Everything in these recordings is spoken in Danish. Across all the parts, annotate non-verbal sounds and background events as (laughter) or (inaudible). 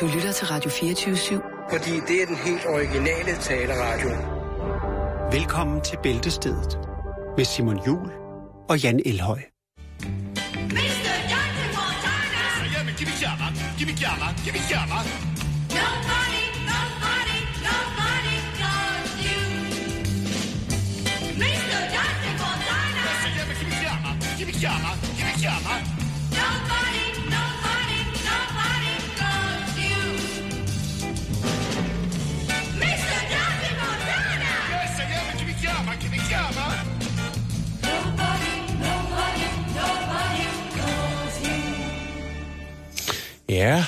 Du lytter til Radio 24-7. Fordi det er den helt originale taleradio. Velkommen til Bæltestedet med Simon Jul og Jan Elhøj. Nobody, nobody, nobody knows you. Mr. Dante Montana! Jamen, giv mig chiama, giv mig chiama, giv mig chiama. Ja,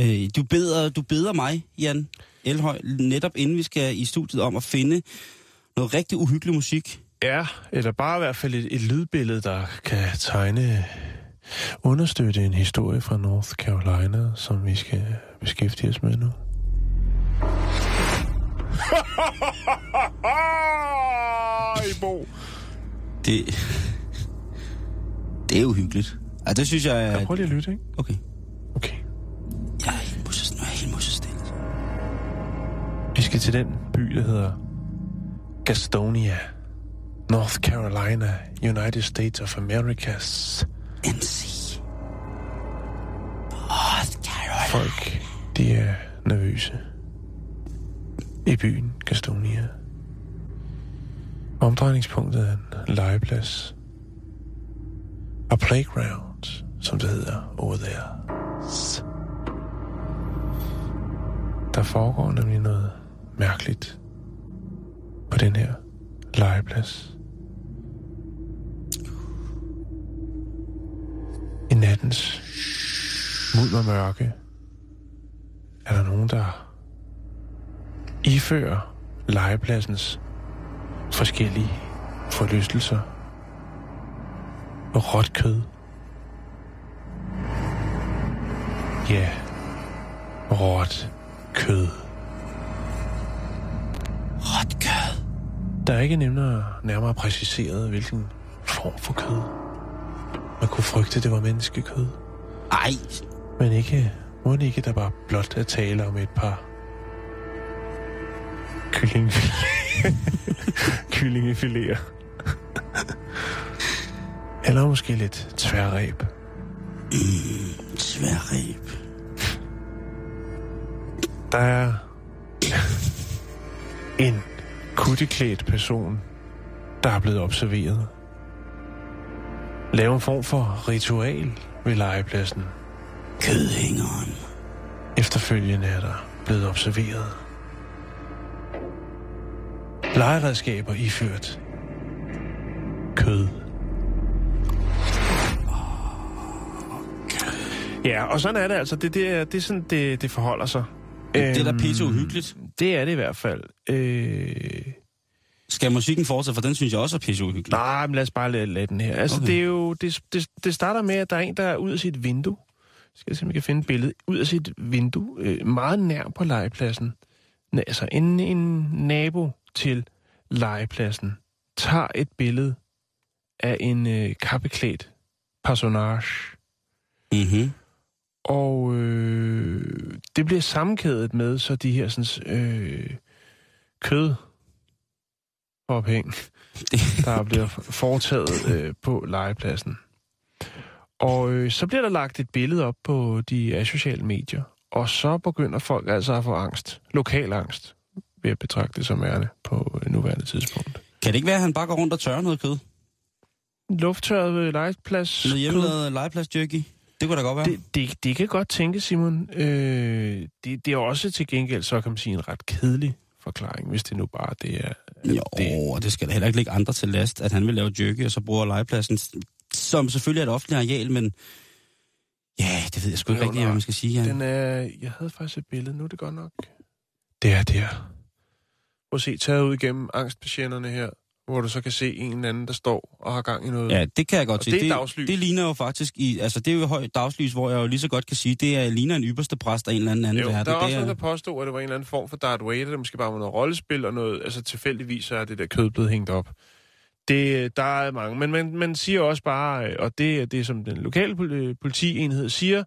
Øh, du, beder, du beder mig, Jan Elhøj, netop inden vi skal i studiet om at finde noget rigtig uhyggelig musik. ja, eller bare i hvert fald et, et lydbillede, der kan tegne, understøtte en historie fra North Carolina, som vi skal beskæftige os med nu. (laughs) I Bo. Det, det er uhyggeligt. Ja, det synes jeg er... Ja, prøv lige at lytte, ikke? Okay. Okay. Jeg er helt muses, nu er helt musestille. Vi skal til den by, der hedder Gastonia, North Carolina, United States of Americas. NC. North Carolina. Folk, de er nervøse. I byen Gastonia. Omdrejningspunktet er en legeplads. A playground, som det hedder over there. Der foregår nemlig noget mærkeligt på den her legeplads. I nattens mudder mørke er der nogen, der ifører legepladsens forskellige forlystelser og råt kød. Ja, råt kød. Råt kød. Der er ikke nemmere, nærmere præciseret, hvilken form for kød. Man kunne frygte, det var menneskekød. Ej, Men ikke, må det ikke, der bare blot at tale om et par kylling (laughs) kyllingefiléer. Eller måske lidt tværræb. sværreb. Der er en kutteklædt person, der er blevet observeret. Lave en form for ritual ved legepladsen. Kødhængeren. Efterfølgende er der blevet observeret. Legeredskaber iført. Kød. Ja, og sådan er det altså. Det, det, er, det er sådan, det, det forholder sig. Det er da Øhm, pisse uhyggeligt. Det er det i hvert fald. Øh, Skal musikken fortsætte, for den synes jeg også er pisse uhyggelig. nej, men lad os bare lade, lade den her. Altså, Okay. det er jo... Det, det, det starter med, at der er en, der er ud af sit vindue. Skal jeg se, om jeg kan finde et billede. Ud af sit vindue. Øh, meget nær på legepladsen. Altså, en, en nabo til legepladsen tager et billede af en øh, kappeklædt personage. Mm-hmm. Og øh, det bliver sammenkædet med så de her sådan, øh, kød ophæng, (laughs) der bliver foretaget øh, på legepladsen. Og øh, så bliver der lagt et billede op på de asociale medier, og så begynder folk altså at få angst. Lokal angst, vil jeg betragte det som værende på øh, nuværende tidspunkt. Kan det ikke være, at han bare går rundt og tørrer noget kød? Lufttørret ved legeplads. Noget hjemmelavet legepladsjerky? Det kunne da godt være. Det, det, det kan godt tænke, Simon. Øh, det, det er også til gengæld, så kan man sige, en ret kedelig forklaring, hvis det nu bare det er... Jo, det, og det skal da heller ikke ligge andre til last, at han vil lave jerky, og så bruger legepladsen, som selvfølgelig er et offentligt areal, men ja, det ved jeg sgu ikke rigtigt, hvad man skal sige. Ja. Den er... Jeg havde faktisk et billede, nu er det godt nok. Det er der. Prøv at se, taget ud igennem angstpatienterne her, hvor du så kan se en eller anden, der står og har gang i noget. Ja, det kan jeg godt Og se. det er dagslys. det ligner jo faktisk i, altså det er jo højt dagslys, hvor jeg jo lige så godt kan sige, det er, ligner en ypperste præst af en eller anden anden Jo, verden. der er også det nogen, der påstod, at det var en eller anden form for Darth Vader, der måske bare var noget rollespil og noget, altså tilfældigvis så er det der kød blevet hængt op. Det, der er mange, men man, man siger også bare, øh, og det er det, som den lokale pol- politienhed siger,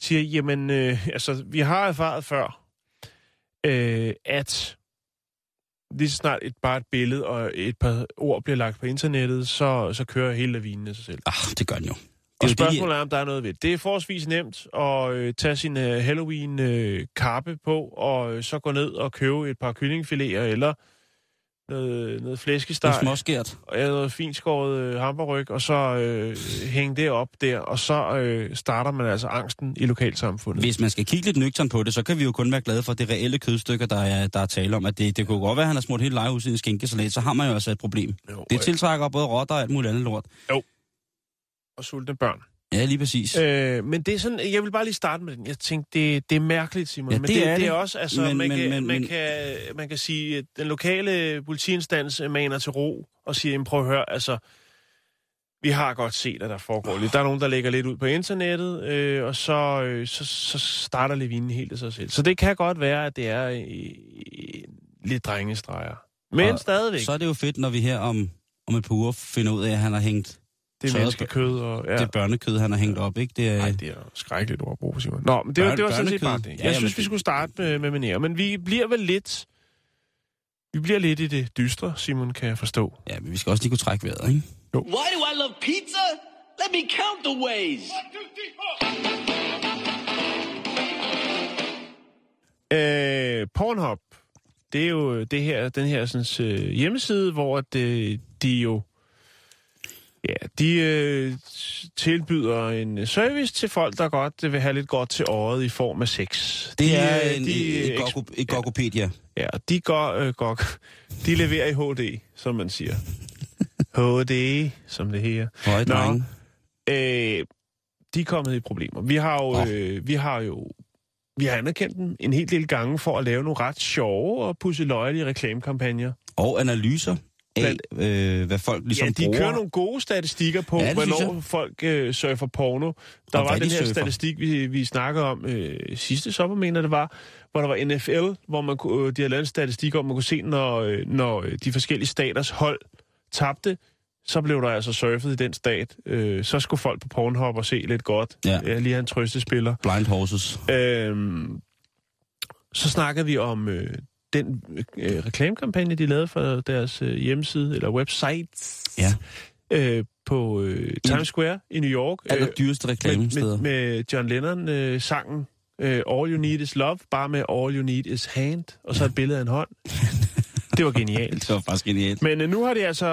siger, jamen, øh, altså, vi har erfaret før, øh, at lige så snart et, bare et billede og et par ord bliver lagt på internettet, så, så kører hele lavinen af sig selv. Ah, det gør den jo. Og Det er jo spørgsmålet er, om der er noget ved det. Er forholdsvis nemt at øh, tage sin øh, Halloween-kappe på, og øh, så gå ned og købe et par kyllingfiléer, eller noget, noget flæskesteg, er småskært. og ja, noget fint skåret øh, hamburg, og så øh, hænge det op der, og så øh, starter man altså angsten i lokalsamfundet. Hvis man skal kigge lidt nøgtern på det, så kan vi jo kun være glade for det reelle kødstykker, der er, der er tale om. At det, det kunne godt være, at han har smurt hele lejehuset i en skinkesalat, så har man jo altså et problem. Jo, Det tiltrækker både rotter og alt muligt andet lort. og sultne børn. Ja, lige præcis. Øh, men det er sådan, jeg vil bare lige starte med den. Jeg tænkte, det, det er mærkeligt, Simon. Ja, men det det, er det er det. også, altså, Men- man, men- kan, men- man, men- kan, man kan sige, at den lokale politiinstans maner til ro og siger, prøv at høre, altså, vi har godt set, at der foregår lidt. Der er nogen, der lægger lidt ud på internettet, øh, og så, øh, så, så starter levinen helt af sig selv. Så det kan godt være, at det er øh, lidt drengestreger. Men Og stadigvæk, Så er det jo fedt, når vi her om, om et par uger finder ud af, at han har hængt det er menneskekød. Og, ja. det børnekød, han har hængt op, ikke? Det er, Nej, det er skrækkeligt ord at bruge, Simon. Nå, men det, var, Børne- det var sådan set bare det. Jeg ja, synes, vi det- skulle starte med, med manér. Men vi bliver vel lidt... Vi bliver lidt i det dystre, Simon, kan jeg forstå. ja, men vi skal også lige kunne trække vejret, ikke? Why do I love pizza? Let me count the ways. Øh, Pornhub, det er jo det her, den her sådan, øh, hjemmeside, hvor det, de jo ja, de øh, tilbyder en service til folk, der godt vil have lidt godt til året i form af sex. Det de, er øh, en, de, gogo, et gogopedia. Ja, de går, øh, går, de leverer i HD, som man siger. HD, som det her. Høje Nå. Øh, de er kommet i problemer. Vi har jo, øh, vi har jo vi har anerkendt dem en hel del gange for at lave nogle ret sjove og pusseløjelige reklamekampagner. Og analyser af, øh, hvad folk ligesom ja, de bruger. kører nogle gode statistikker på, Ja, hvornår folk øh, surfer porno. Der Og var den de her surfer. statistik, vi, vi snakkede om øh, sidste sommer, mener jeg, det var, hvor der var NFL, hvor man, kunne- øh, de havde lavet en statistik om, man kunne se, når, øh, når øh, de forskellige staters hold tabte, så blev der altså surfet i den stat. Øh, så skulle folk på Pornhub og se lidt godt. Ja. Øh, lige en trøstespiller. Blind horses. Øhm, så snakkede vi om øh, den øh, reklamekampagne, de lavede for deres øh, hjemmeside, eller website, Ja. øh, på øh, Times Square i New York. Aller dyreste med, reklamesteder. med, med John Lennon-sangen øh, All You Need Is Love, bare med All You Need Is Hand, og så et billede af en hånd. (laughs) Det var genialt. Det var faktisk genialt. Men øh, nu har de altså,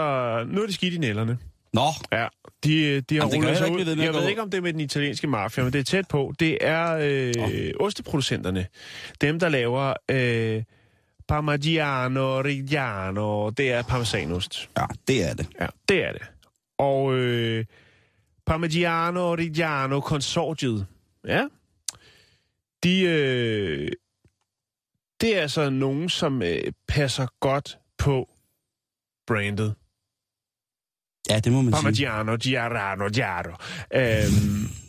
nu er de skidt i nælderne. Nå, Ja, de, de har Jamen, rullet sig ud. ved Jeg ved ikke, om det er med den italienske mafia, men det er tæt på. Det er øh, Nå. osteproducenterne. Dem, der laver øh, Parmigiano Reggiano. Det er parmesanost. ja, det er det. Ja, det er det. Og øh, Parmigiano Reggiano konsortiet, ja, de, øh, det er altså nogen, som øh, passer godt på brandet. Ja, det må man sige. Parmigiano, Giarano, Giaro. Øhm,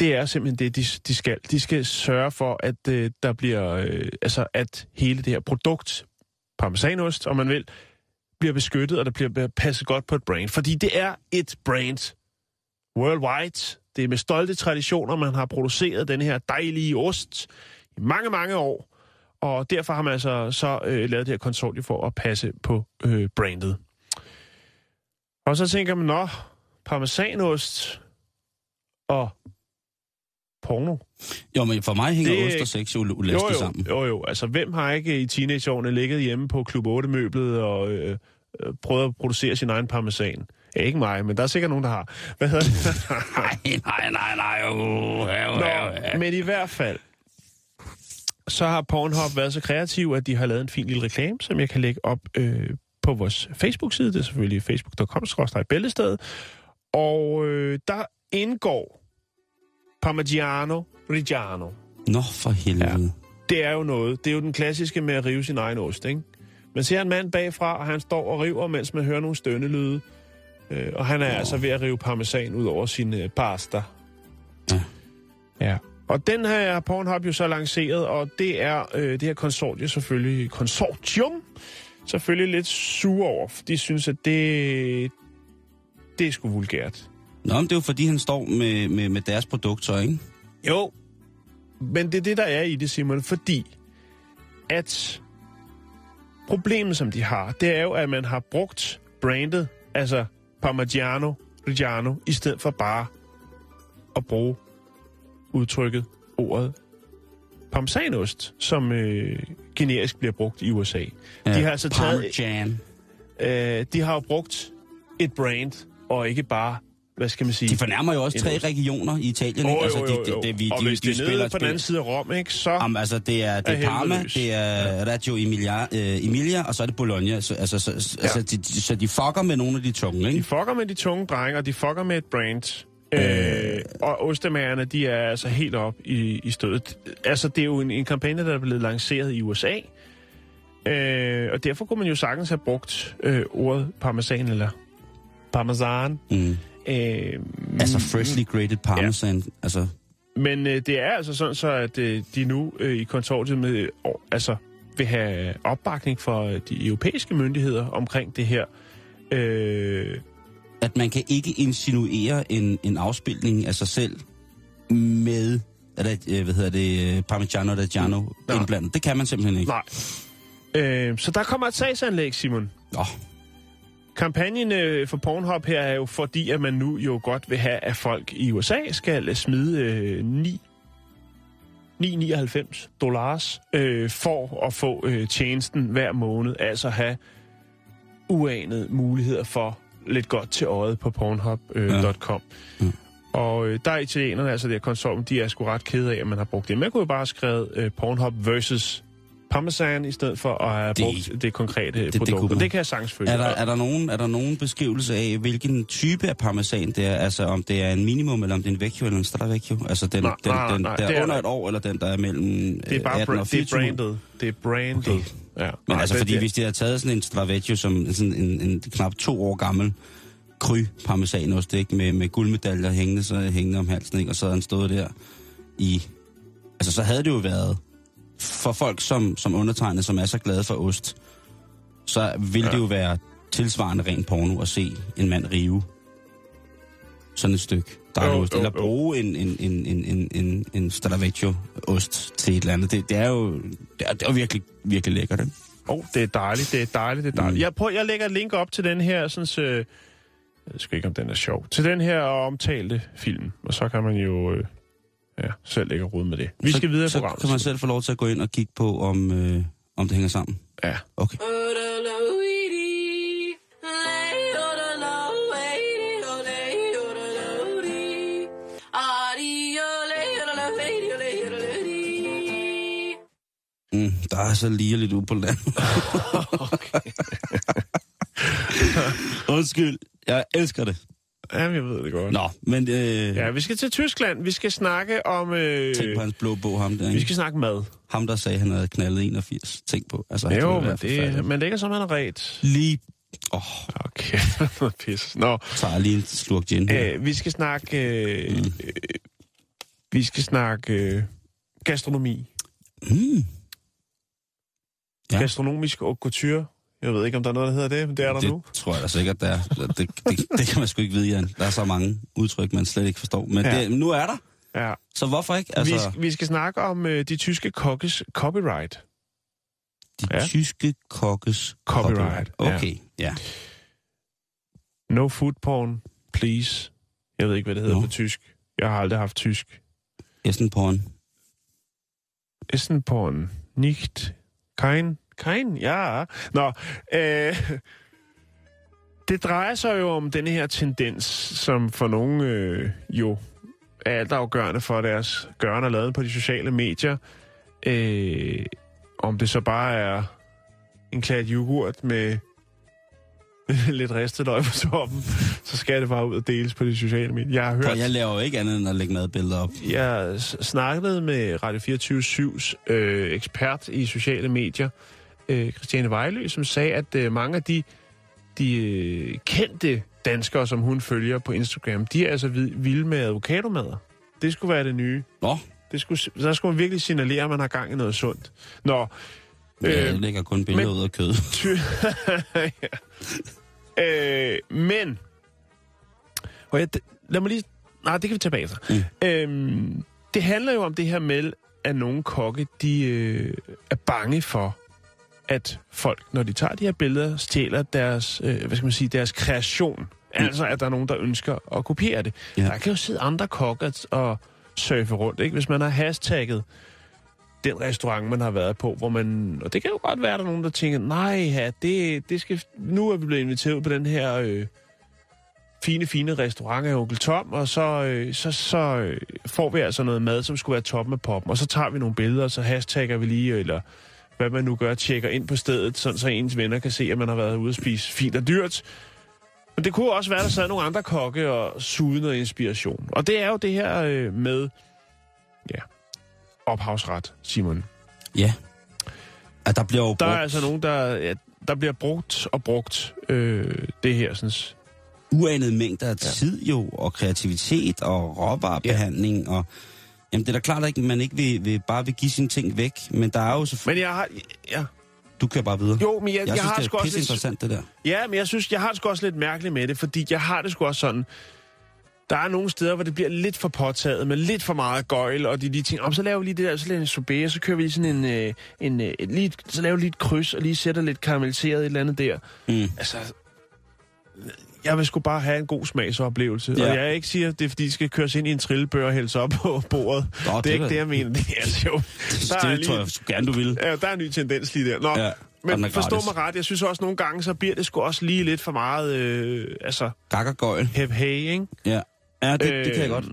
det er simpelthen det, de, de skal. De skal sørge for, at øh, der bliver, øh, altså at hele det her produkt, parmesanost, om man vil, bliver beskyttet, og der bliver passet godt på et brand. Fordi det er et brand worldwide. Det er med stolte traditioner, man har produceret den her dejlige ost i mange, mange år. Og derfor har man altså så øh, lavet det her konsortium for at passe på øh, brandet. Og så tænker man, nå, parmesanost og porno. Jo, men for mig hænger Det- ost og sex jo jo, sammen. jo, jo. Altså, hvem har ikke i teenageårene ligget hjemme på Klub 8-møblet og øh, øh, prøvet at producere sin egen parmesan? Ja, ikke mig, men der er sikkert nogen, der har. Hvad hedder det? (laughs) Nej, nej, nej, nej. Uh, ja, ja. Nå, men i hvert fald, så har Pornhub været så kreativ, at de har lavet en fin lille reklame, som jeg kan lægge op øh, på vores Facebook-side. Det er selvfølgelig facebook.com-bæltested. Og øh, der indgår Parmigiano Reggiano. Nå, for helvede. Det er jo noget. Det er jo den klassiske med at rive sin egen ost, ikke? Man ser en mand bagfra, og han står og river, mens man hører nogle stønnelyde. Øh, og han er altså ved at rive parmesan ud over sin øh, pasta. Ja. Ja. Og den her har Pornhub jo så lanceret, og det er øh, det her konsortium selvfølgelig, konsortium, selvfølgelig lidt sure over, de synes, at det, det er sgu vulgært. Nå, men det er jo fordi, han står med, med, med deres produkt så, ikke? Jo, men det er det, der er i det, Simon, fordi at problemet, som de har, det er jo, at man har brugt brandet, altså Parmigiano Reggiano, i stedet for bare at bruge udtrykket, ordet parmesanost, som øh, generisk bliver brugt i USA. Ja, de har altså taget, Parmesan. øh, de har jo brugt et brand, og ikke bare, hvad skal man sige... De fornærmer jo også tre regioner i Italien. Åh, ikke? altså, jo, jo. Det, det, vi, og de, hvis de det er spiller, nede på den anden side af Rom, ikke, så... Jamen, altså, det er, det Er Parma, det er Reggio Emilia, øh, Emilia, og så er det Bologna. Så, altså, så, ja. altså, de, de, så de fucker med nogle af de tunge, De ikke? fucker med de tunge drenge, og de fucker med et brand. Øh, og ostemagerne, de er altså helt op i, i stødet. Altså, det er jo en, en kampagne, der er blevet lanceret i USA. Øh, og derfor kunne man jo sagtens have brugt øh, ordet parmesan eller parmesan. Mm. Øh, Altså, freshly grated parmesan. Ja. Altså, Men øh, det er altså sådan så, at øh, de nu øh, i konsortiet med, øh, altså, vil have opbakning for øh, de europæiske myndigheder omkring det her. Øh, at man kan ikke insinuere en, en afspilning af sig selv med, eller, øh, hvad hedder det, øh, Parmigiano Reggiano Nej. indblandet. Det kan man simpelthen ikke. nej. Øh, så der kommer et sagsanlæg, Simon. Nå, Kampagnen øh, for Pornhub her er jo fordi, at man nu jo godt vil have, at folk i USA skal smide øh, 9 9,99 dollars øh, for at få øh, tjenesten hver måned. Altså have uanede muligheder for lidt godt til øjet på pornhub.com. Øh, Ja. Mm. Og øh, der er italienerne, altså det her konsortium, de er sgu ret kede af, at man har brugt det. Man kunne jo bare have skrevet øh, Pornhub versus Parmesan, i stedet for at have Det- brugt det konkrete det produkt. og man. det kan jeg sagtens følge. er der, er, der nogen, er der nogen beskrivelse af, hvilken type af parmesan det er? Altså, om det er en minimum, eller om det er en vecchio eller en stravecchio? Altså, den, Nej, den, nej, den nej, der det er er under der- et år, eller den, der er mellem Det er bare 18 bra- og det er 24? brandet. Det er brandet. Okay. Ja. Men Nej, altså, det- fordi det- hvis de havde taget sådan en Stravecchio, som sådan en, en knap to år gammel kry parmesanost, ikke, med, med guldmedaljer hængende, så hængende om halsen, ikke, og så havde han stået der i... Altså, så havde det jo været for folk som, som undertegnet, som er så glade for ost, så ville ja. det jo være tilsvarende ren porno at se en mand rive sådan et stykke dejlost, eller bruge en, en, en, en, en, en, en Stravecchio-ost til et eller andet. Det, det er jo det er, det er virkelig, virkelig lækkert, ikke? Åh, oh, det er dejligt, det er dejligt, det er dejligt. Mm. Jeg, prøver, jeg lægger et link op til den her, sådan så, jeg sgu ikke, om den er sjov, til den her omtalte film, og så kan man jo øh, ja, selv lægge rod med det. Vi skal videre så programmet. kan man selv få lov til at gå ind og kigge på, om, øh, om det hænger sammen. Ja. Okay. Mm, der er så lige lidt ude på land. (laughs) (laughs) Undskyld, jeg elsker det. Jamen, jeg ved det godt. Nå, men øh, Ja, vi skal til Tyskland. Vi skal snakke om... Øh, tænk på hans blå bog, ham der. vi Ikke? skal snakke mad. Ham, der sagde, han havde knaldet 81. Tænk på. Altså, Jo, skulle men det, forfærdelig. man ligger som han er ret. Lige... Åh, oh, Okay, noget pis. Nå, tager lige en slurk gin øh, vi skal snakke... Øh, Mm. øh, vi skal snakke øh, gastronomi. Mm. Ja. Ja. Gastronomisk og couture. Jeg ved ikke, om der er noget, der hedder det, men det er der det nu. tror jeg da sikkert, der er. Det, det, det kan man sgu ikke vide, Jan. Der er så mange udtryk, man slet ikke forstår. Men Ja. ja. det, nu er der. Ja. Så hvorfor ikke? Altså... Vi, vi skal snakke om øh, de tyske kokkes copyright. de ja. tyske kokkes Copyright, ja. Okay, ja. No food porn, please. Jeg ved ikke, hvad det hedder Nå. på tysk. Jeg har aldrig haft tysk. Essen porn. Essen porn. Nicht. Kein. Kein, ja. Nå, øh, det drejer sig jo om denne her tendens, som for nogle øh, jo er altafgørende for deres gørne og laden på de sociale medier. Øh, om det så bare er en klat yoghurt med (laughs) lidt ristet løg på toppen, så skal det bare ud og deles på de sociale medier. Jeg har hørt... Jeg laver jo ikke andet end at lægge madbilleder op. Jeg snakkede med Radio 24-7's øh, ekspert i sociale medier, øh, Christiane Vejlø, som sagde, at øh, mange af de, de øh, kendte danskere, som hun følger på Instagram, de er altså vilde med avocadomader. Det skulle være det nye. Nå, Det skulle, s- der skulle man virkelig signalere, at man har gang i noget sundt. Nå, jeg øh, lægger kun billeder men- ud af kød. Ty- (laughs) ja. øh, men... Og jeg, lad mig lige... Nej, det kan vi tage bagefter. Mm. Øhm, det handler jo om det her med, at nogle kokke, de øh, er bange for, at folk, når de tager de her billeder, stjæler deres, øh, hvad skal man sige, deres kreation. Altså, at der er nogen, der ønsker at kopiere det. Ja. Der kan jo sidde andre kokke og surfe rundt, ikke? Hvis man har hashtagget den restaurant, man har været på, hvor man... Og det kan jo godt være, at der er nogen, der tænker, nej, ja, det, det skal, nu er vi blevet inviteret ud på den her øh, fine, fine restaurant af Onkel Tom, og så, øh, så, så øh, får vi altså noget mad, som skulle være toppen af poppen, og så tager vi nogle billeder, og så hashtagger vi lige, eller hvad man nu gør, tjekker ind på stedet, sådan, så ens venner kan se, at man har været ude at spise fint og dyrt. Men det kunne også være, at der sad nogle andre kokke og sugede noget inspiration. Og det er jo det her øh, med, ja, ophavsret, Simon. Ja. At der bliver jo Der er brugt altså nogen, der, ja, der bliver brugt og brugt øh, det her, sådan, uanede mængder af tid jo, og kreativitet, og råvarebehandling, og... Jamen, det er da klart, at man ikke vil, vil bare vil give sine ting væk, men der er jo selvfølgelig... Men jeg har... Ja, Du kører bare videre. jo, men jeg, jeg, jeg, synes, har det er også pisse lidt, interessant, det der. Ja, men jeg synes, jeg har det sgu også lidt mærkeligt med det, fordi jeg har det sgu også sådan... Der er nogle steder, hvor det bliver lidt for påtaget, med lidt for meget gøjl, og de, de tænker, om så laver vi lige det der, så laver vi en sorbet, så kører vi lige sådan en, øh, en øh, et, lige, så laver vi lige et kryds, og lige sætter lidt karamelliseret et eller andet der. Mm. Altså, jeg vil sgu bare have en god smagsoplevelse. Ja. Og jeg ikke siger, at det er, fordi de skal køres ind i en trillebør og hældes op på bordet. Nå, det er det ikke er- det, jeg mener. (laughs) Det er altså jo... Det, Der er det lige- tror jeg gerne, du vil. Ja, der er en ny tendens lige der. Nå, Ja, men er forstå mig ret, jeg synes også nogle gange, så bliver det sgu også lige lidt for meget, øh, altså, Gakkergøjl. hep hey, ikke? Ja. Ja, det, øh, det kan jeg godt.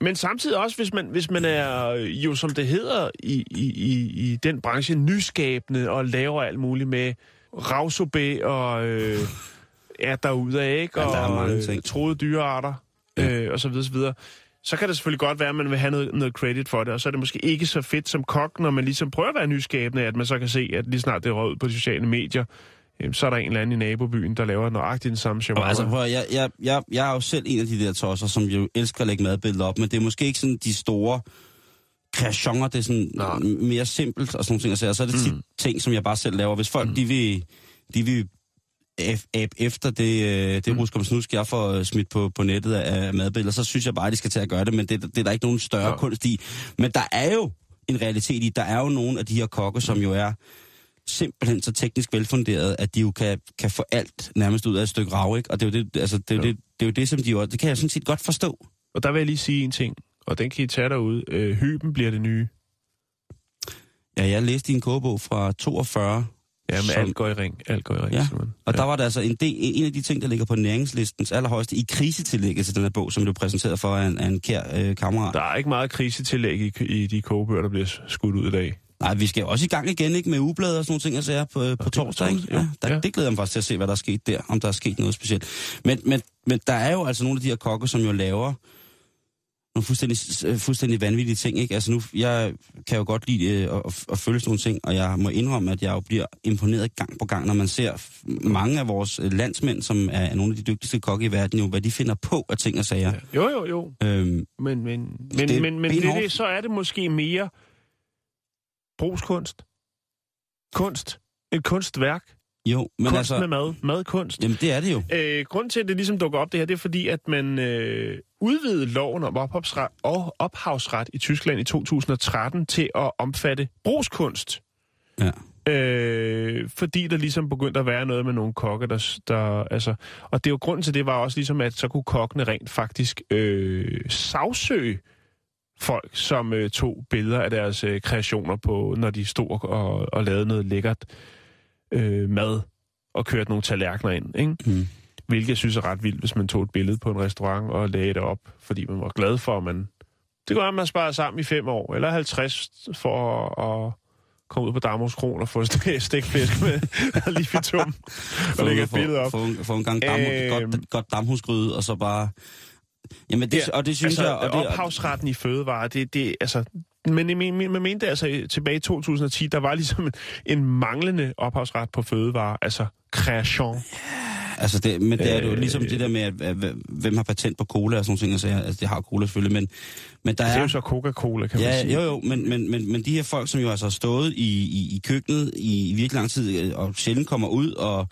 Men samtidig også, hvis man, hvis man er, øh, jo som det hedder i, i, i, i den branche, nyskabende og laver alt muligt med ravsobé og øh, (laughs) er derude af, ikke? Ja, der er og mange øh, ting. troede dyrearter øh, og så videre, så videre. Så kan det selvfølgelig godt være, at man vil have noget, noget credit for det, og så er det måske ikke så fedt som kok, når man ligesom prøver at være nyskabende, at man så kan se, at lige snart det ud på de sociale medier, øh, så er der en eller anden i nabobyen, der laver nøjagtigt den samme Og shawarma. altså, prøv, jeg, jeg, jeg, jeg er jo selv en af de der tosser, som jo elsker at lægge madbilleder op, men det er måske ikke sådan de store kreationer, det er sådan Nej. mere simpelt og sådan nogle ting. Altså, så er det tit Mm. ting, som jeg bare selv laver. Hvis folk, mm. de vil, de vil af- efter det, øh, det Mm. rusk om snusk, jeg får øh, smidt på, på nettet af madbilleder, så synes jeg bare, at de skal til at gøre det, men det, det er der ikke nogen større Ja. kunst i. Men der er jo en realitet i, der er jo nogle af de her kokke, som jo er simpelthen så teknisk velfunderet, at de jo kan, kan få alt nærmest ud af et stykke rav, ikke? Og det er jo det, altså, det, er jo Jo. det, det, er jo det som de jo, det kan jeg sådan set godt forstå. Og der vil jeg lige sige en ting, og den kan I tage derude. Øh, hyben bliver det nye. Ja, jeg læste i en kogebog fra 42, Ja, men Som- alt går i ring. Alt går i ring, Ja, simpelthen. og der var der altså en, del, en af de ting, der ligger på næringslistens allerhøjeste i krisetillægget til den her bog, som blev præsenteret for af en, af en kær øh, kammerat. Der er ikke meget krisetillæg i, i de kogebøger, der bliver skudt ud i dag. Nej, vi skal også i gang igen, ikke? Med ugebladet og sådan nogle ting, jeg ser på, på torsdag, ikke? Ja, der, Ja. Det glæder jeg mig faktisk til at se, hvad der er sket der, om der er sket noget specielt. Men, men, men der er jo altså nogle af de her kokke, som jo laver nogle fuldstændig, øh, fuldstændig vanvittige ting, ikke? Altså nu, jeg kan jo godt lide øh, at, at, følge sådan nogle ting, og jeg må indrømme, at jeg jo bliver imponeret gang på gang, når man ser mange af vores øh, landsmænd, som er, nogle af de dygtigste kokke i verden, jo, hvad de finder på af ting og sager. Jo, jo, jo. Øhm, Men, men, men, Det men, men det, det, så er det måske mere brugskunst. Kunst. Et kunstværk. Jo, men kunst altså... med mad. Madkunst. Jamen, det er det jo. Øh, grunden til, at det ligesom dukker op det her, det er fordi, at man øh, udvidede loven om ophavsret, og ophavsret i Tyskland i 2013 til at omfatte brugskunst. Ja. Øh, fordi der ligesom begyndte at være noget med nogle kokke, der, der altså... Og det er jo grunden til det var også ligesom, at så kunne kokkene rent faktisk øh, sagsøge folk, som øh, tog billeder af deres øh, kreationer på, når de stod og, og lavede noget lækkert øh, mad og kørte nogle tallerkener ind, ikke? Mm. Hvilket jeg synes er ret vildt, hvis man tog et billede på en restaurant og lagde det op, fordi man var glad for, at man... Det går at man sparer sammen i fem år, eller 50 for at, at komme ud på Damos Kron og få st- stegt fisk med (laughs) lige i tum (laughs) og lægge et billede op. Få, få, få en gang dam, Øhm. godt, godt damhusgryde, og så bare... Jamen, det, ja, og det synes altså, jeg... Og det, ophavsretten i fødevarer, det, det altså... Men man mente altså tilbage i 2010, der var ligesom en, en manglende ophavsret på fødevarer, altså kreation. altså det, men det er jo Øh. ligesom det der med, at, at, hvem har patent på cola og sådan nogle ting. Altså, altså, det har cola selvfølgelig, men, men der Det er er... jo så Coca-Cola, kan man Ja, sige. jo, jo, men, men, men, men de her folk, som jo altså har stået i, i, i køkkenet i, i virkelig lang tid, øh, og sjældent kommer ud, og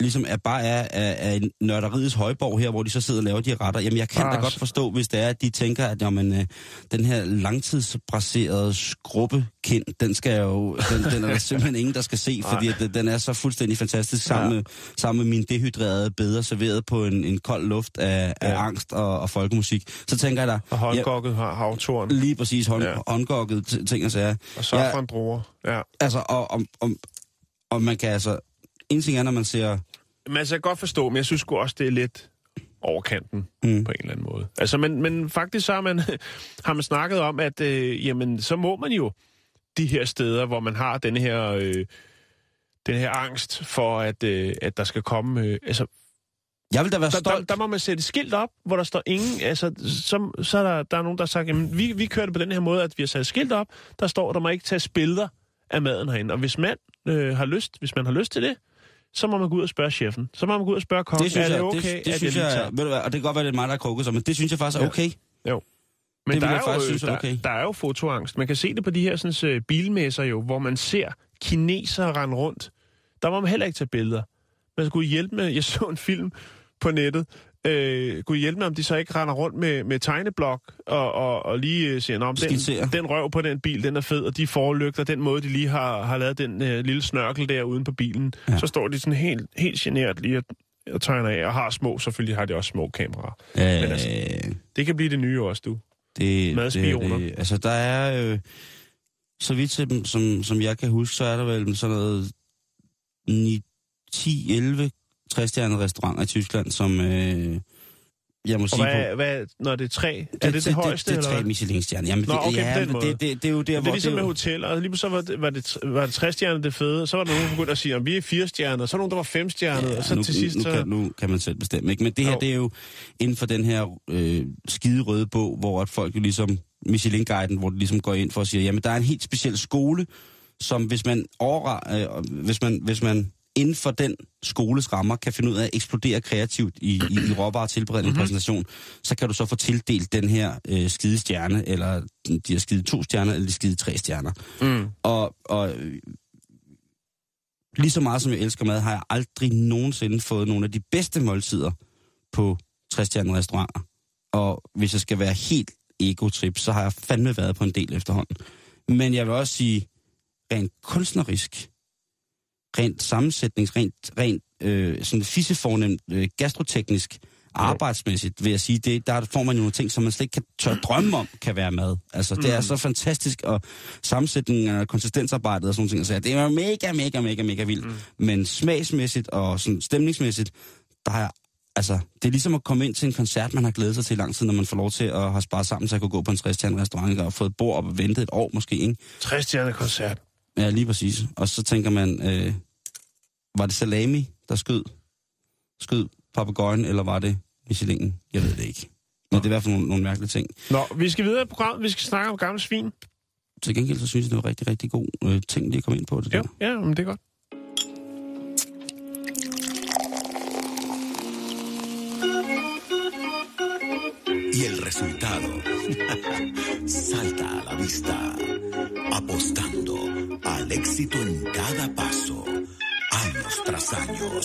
ligesom er bare er, er, er nørderiets højborg her, hvor de så sidder og laver de retter. Jamen, jeg kan da Ah, godt så- forstå, hvis det er, at de tænker, at jamen, øh, den her langtidsbraserede skrubbekind, den skal jo, den, den er der simpelthen ingen, der skal se, (laughs) fordi at, den- den er så fuldstændig fantastisk sammen, Ja. med, sammen med min dehydrerede bedre serveret på en, en kold luft af, af Ja. angst og, og folkemusik. Så tænker jeg da, Og håndgokket har havtorn. lige præcis hånd, Ja. ja. håndgokket ting og sager. Og safrandruer. Ja. Altså, og, og, og, og man kan altså... En ting er, når man ser... Men altså, jeg kan godt forstå, men jeg synes også, det er lidt overkanten Mm. mm. på en eller anden måde. Altså, men, men faktisk så har man, (laughs) har man snakket om, at øh, jamen, så må man jo de her steder, hvor man har den her, øh, den her angst for, at, øh, at der skal komme... Øh, altså, Jeg vil da være der, der, stolt. der må man sætte skilt op, hvor der står ingen... Altså, så, så er der, der er nogen, der har sagt, jamen, vi, vi kører det på den her måde, at vi har sat skilt op, der står, der må ikke tage billeder af maden herinde. Og hvis man øh, har lyst, hvis man har lyst til det, så må man gå ud og spørge chefen. Så må man gå ud og spørge kongen, det synes er det jeg, okay, det, det at synes jeg jeg, ved du hvad, og det kan godt være, det er mig, der er krukket sig, men det synes jeg faktisk er Ja. okay. Jo. Men Det der er, jo, synes er der, okay. der er jo fotoangst. Man kan se det på de her sådan, uh, bilmesser jo, hvor man ser kinesere rende rundt. Der må man heller ikke tage billeder. Man skulle hjælpe med, jeg så en film på nettet, øh, kunne hjælpe med, om de så ikke render rundt med, med tegneblok og, og, og lige øh, siger, om den, den røv på den bil, den er fed, og de forlygter, den måde, de lige har, har lavet den øh, lille snørkel der uden på bilen, Ja. så står de sådan helt, helt generet lige og, og tegner af, og har små, selvfølgelig har de også små kameraer. Øh, Men altså, Det kan blive det nye også, du. det, madspioner. Det, det, altså, der er øh, så vidt dem, som, som jeg kan huske, så er der vel sådan noget 9, 10, 11 60 restauranter i Tyskland, som øh, jeg må Og sige på... hvad, hvad, når det er tre, er det det, højeste, det, det, det er tre hvad? Michelin-stjerner. Jamen, Nå, det, okay, ja, måde. det, det, det, er jo der, Det hvor... er ligesom det, med er hoteller, og lige så var det, var det, var det tre stjerner det fede, og så var der nogen, der begyndte at sige, at vi er fire stjerner, så var nogen, der var fem stjerner, og så nu, til sidst, nu, så... kan, nu kan man selv bestemme, ikke? Men det her, Jo. det er jo inden for den her øh, skide røde bog, hvor at folk jo ligesom, Michelin-guiden, hvor de ligesom går ind for at sige, jamen der er en helt speciel skole, som hvis man over, øh, hvis man, hvis man inden for den skoles rammer kan finde ud af at eksplodere kreativt i, i, i råvarer tilberedning mm-hmm. præsentation, så kan du så få tildelt den her øh, skide stjerne, eller de her skide to stjerner, eller de skide tre stjerner. Mm. Og, og øh, lige så meget som jeg elsker mad, har jeg aldrig nogensinde fået nogle af de bedste måltider på 60 restauranter. Og hvis jeg skal være helt ego-trip, så har jeg fandme været på en del efterhånden. Men jeg vil også sige, rent kunstnerisk, rent sammensætnings, rent, rent øh, sådan fissefornemt, øh, gastroteknisk, arbejdsmæssigt, vil jeg sige, det, der får man jo nogle ting, som man slet ikke kan tør drømme om, kan være mad. Altså, det er så fantastisk, og sammensætningen af konsistensarbejdet og sådan nogle ting, så det er mega, mega, mega, mega vildt. Mm. Men smagsmæssigt og sådan stemningsmæssigt, der har jeg Altså, det er ligesom at komme ind til en koncert, man har glædet sig til i lang tid, når man får lov til at have sparet sammen, så jeg kunne gå på en 60 restaurant og fået et bord og ventet et år måske, ikke? Tre stjerner koncert. Ja, lige præcis. Og så tænker man, øh, var det salami, der skød, skød papegøjen, eller var det Michelin? Jeg ved det ikke. Men det er i hvert fald nogle, nogle mærkelige ting. Nå, vi skal videre i programmet. Vi skal snakke om gamle svin. Til gengæld så synes jeg, det var rigtig, rigtig god øh, ting, lige at komme ind på det Jo, der. ja, men det er godt. Y el resultado (laughs) salta a la vista, apostando éxito en cada paso, años tras años,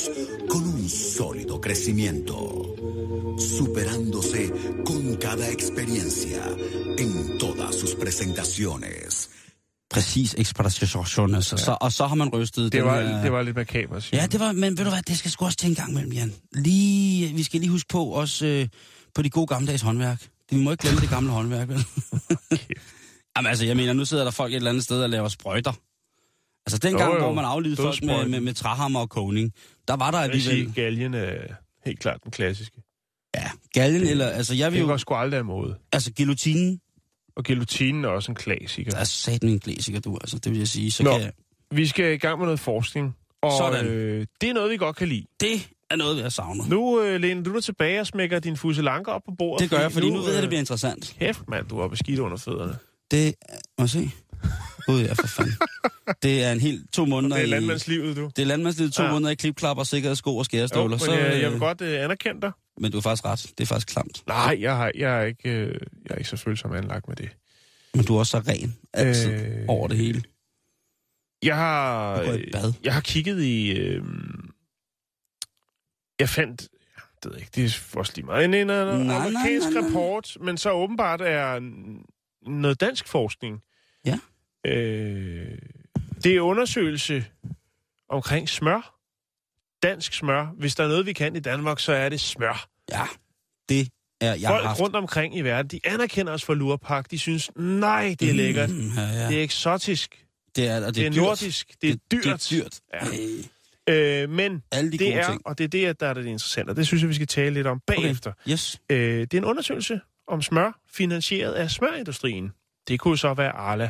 con un sólido crecimiento, superándose con cada experiencia en todas sus presentaciones. Præcis, ekspedition. Altså. Så, og så har man rystet Det den var, her... det var lidt makabert, Ja, det var, men ved du hvad, det skal sgu også til en gang mellem, Jan. Lige, vi skal lige huske på også øh, på de gode gammeldags håndværk. Vi må ikke glemme det gamle håndværk, vel? (laughs) Jamen altså, jeg mener, nu sidder der folk et eller andet sted og laver sprøjter. Altså dengang, Jo, jo. hvor man aflivede folk med, med, med træhammer og kogning, der var der Jeg vil alligevel... galgen er helt klart den klassiske. Ja, galgen, eller altså jeg vil Det jo... var sgu aldrig af måde. Altså guillotinen, Og guillotinen er også en klassiker. der er sat en klassiker, du, altså det vil jeg sige. Så Nå. kan jeg, Vi skal i gang med noget forskning. Og Sådan. Øh, det er noget, vi godt kan lide. det er noget, vi har savnet. Nu øh, læner du dig tilbage og smækker din fuselanker op på bordet. Det gør jeg, fordi nu ved jeg, øh, det bliver interessant. Kæft, mand, du er beskidt under fødderne. Det, må se? Gud, ja, for fanden. Det er en helt to måneder Det er i... landmandslivet, du. Det er landmandslivet to Ja. måneder i klipklapper, sikkerhedssko og Jo, skærestøvler. men så, jeg, jeg øh, vil godt øh, anerkende dig. Men du har faktisk ret. Det er faktisk klamt. Nej, jeg, har, jeg, er ikke, øh, jeg er ikke så følsom anlagt med det. Men du er også så ren. Altid. Øh. Over det hele. Jeg har, i øh, bad. jeg har kigget i, øh, Jeg fandt, det ved ikke, det er også lige meget, en, en, en nej, amerikansk nej, nej. rapport, men så åbenbart er noget dansk forskning. Ja. Øh, det er undersøgelse omkring smør. Dansk smør. Hvis der er noget, vi kan i Danmark, så er det smør. Ja, det er... Jeg har Folk haft... rundt omkring i verden, de anerkender os for lurpak. De synes, nej, det er lækkert. Mm, ja, ja. Det er eksotisk. Det er, og det Det er, dyrt. nordisk. Det er dyrt. Det er dyrt. Ja. Øh, men Alle de det er, ting. og det er det, der er det interessante, og det synes jeg, vi skal tale lidt om bagefter. Okay. Yes. Øh, det er en undersøgelse om smør, finansieret af smørindustrien. Det kunne så være Arla.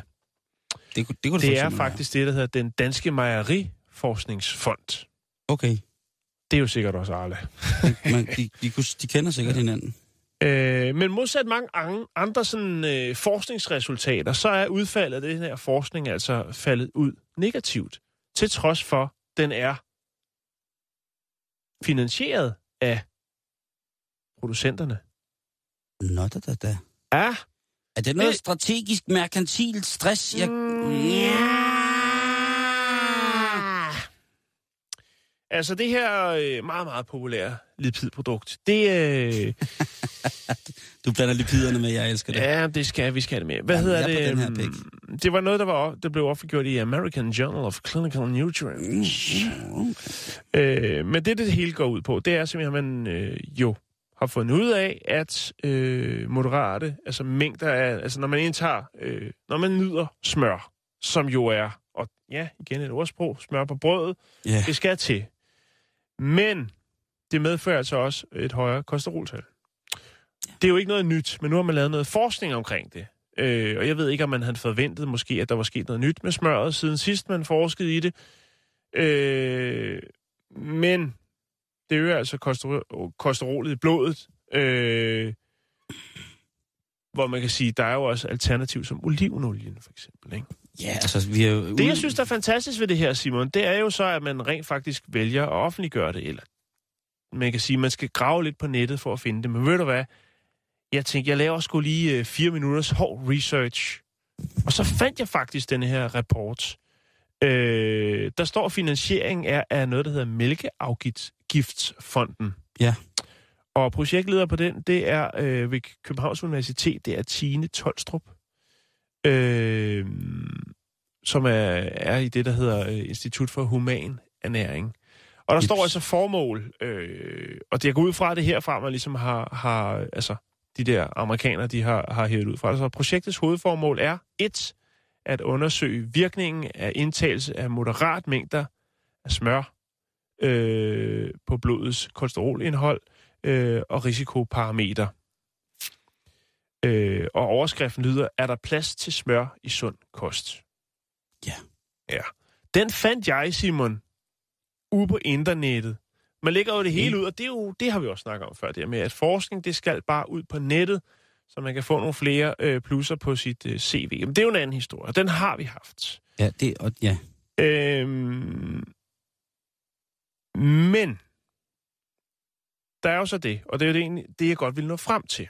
Det, kunne- det kunne Det for er faktisk det, der hedder den Danske Mejeriforskningsfond. Okay. Det er jo sikkert også Arla. Men de, de, de kender sikkert hinanden. Øh, men modsat mange an- andre sådan, øh, forskningsresultater, så er udfaldet af den her forskning altså faldet ud negativt. Til trods for, den er finansieret af producenterne. Nå, da, da, da. Ja, Er det noget Det- strategisk, merkantilt stress? Jeg... Altså det her øh, meget, meget populære lipidprodukt, det, øh, (laughs) Du blander lipiderne med, jeg elsker det. ja, det skal vi skal det med. Hvad Jamen, hedder er det? den her øhm, Det var noget, der, var, der blev offentliggjort i American Journal of Clinical Nutrients. Øh, men det, det hele går ud på, det er simpelthen, øh, jo har fundet ud af, at øh, moderate, altså mængder af, altså når man indtager, øh, når man nyder smør, som jo er, og ja, igen et ordsprog, smør på brødet, Ja. det skal til. Men det medfører altså også et højere kolesteroltal. Det er jo ikke noget nyt, men nu har man lavet noget forskning omkring det. Øh, og jeg ved ikke, om man havde forventet måske, at der var sket noget nyt med smøret, siden sidst man forskede i det. Øh, men det øger altså kolesterol- kolesterolet i blodet. Øh, hvor man kan sige, der er jo også alternativ som olivenolien, for eksempel. Ikke? Ja, altså, vi er jo... Det, jeg synes, der er fantastisk ved det her, Simon, det er jo så, at man rent faktisk vælger at offentliggøre det. Eller man kan sige, man skal grave lidt på nettet for at finde det. Men ved du hvad? Jeg tænkte, jeg laver sgu lige øh, fire minutters hård research. Og så fandt jeg faktisk den her rapport. Øh, der står, at finansieringen er af noget, der hedder Mælkeafgiftsfonden. Ja. Og projektleder på den, det er øh, ved Københavns Universitet, det er Tine Tolstrup. Øh, som er, er i det, der hedder øh, Institut for Human Ernæring. Og der Jeps. står altså formål, øh, og det jeg går ud fra, det herfra, man ligesom har, har altså de der amerikanere, de har, har hævet ud fra. Altså projektets hovedformål er et, at undersøge virkningen af indtagelse af moderat mængder af smør øh, på blodets kolesterolindhold øh, og risikoparameter. Øh, og overskriften lyder, er der plads til smør i sund kost? Ja. Ja. Den fandt jeg, Simon, ude på internettet. Man lægger jo det hele ud, og det, er jo, det har vi også snakket om før, det med, at forskning, det skal bare ud på nettet, så man kan få nogle flere øh, plusser på sit øh, CV. Men det er jo en anden historie, den har vi haft. Ja, det, og, ja. Øhm, men, der er jo så det, og det er jo det, egentlig, det, jeg godt vil nå frem til.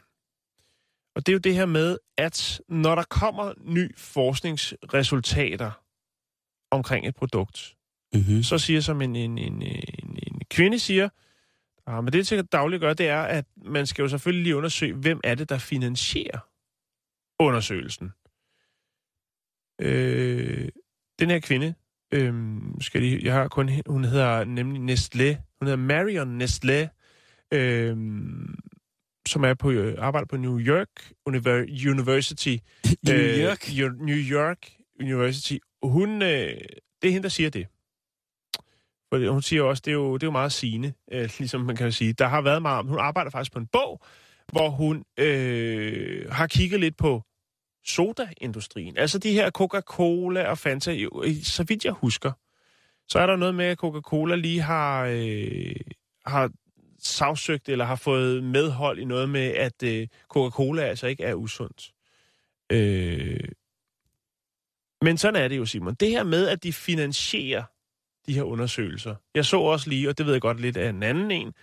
Og det er jo det her med, at når der kommer ny forskningsresultater omkring et produkt, Mm-hmm. så siger som en, en, en, en, en kvinde siger, ah, men det til dagligt gøre, det er, at man skal jo selvfølgelig lige undersøge, hvem er det, der finansierer undersøgelsen. Øh, den her kvinde, øh, skal lige, jeg har kun, hun hedder nemlig Nestlé, hun hedder Marion Nestlé, øh, som er på øh, arbejder på New York Univer- University. (laughs) New York? Øh, New York University. Hun, øh, det er hende, der siger det. For hun siger også, det er jo, det er jo meget sigende, øh, (laughs) ligesom man kan sige. Der har været meget om, hun arbejder faktisk på en bog, hvor hun øh, har kigget lidt på sodaindustrien. Altså de her Coca-Cola og Fanta, jo, så vidt jeg husker, så er der noget med, at Coca-Cola lige har, øh, har sagsøgt eller har fået medhold i noget med, at øh, Coca-Cola altså ikke er usundt. Øh, men sådan er det jo, Simon. Det her med, at de finansierer de her undersøgelser. Jeg så også lige, og det ved jeg godt lidt af en anden en,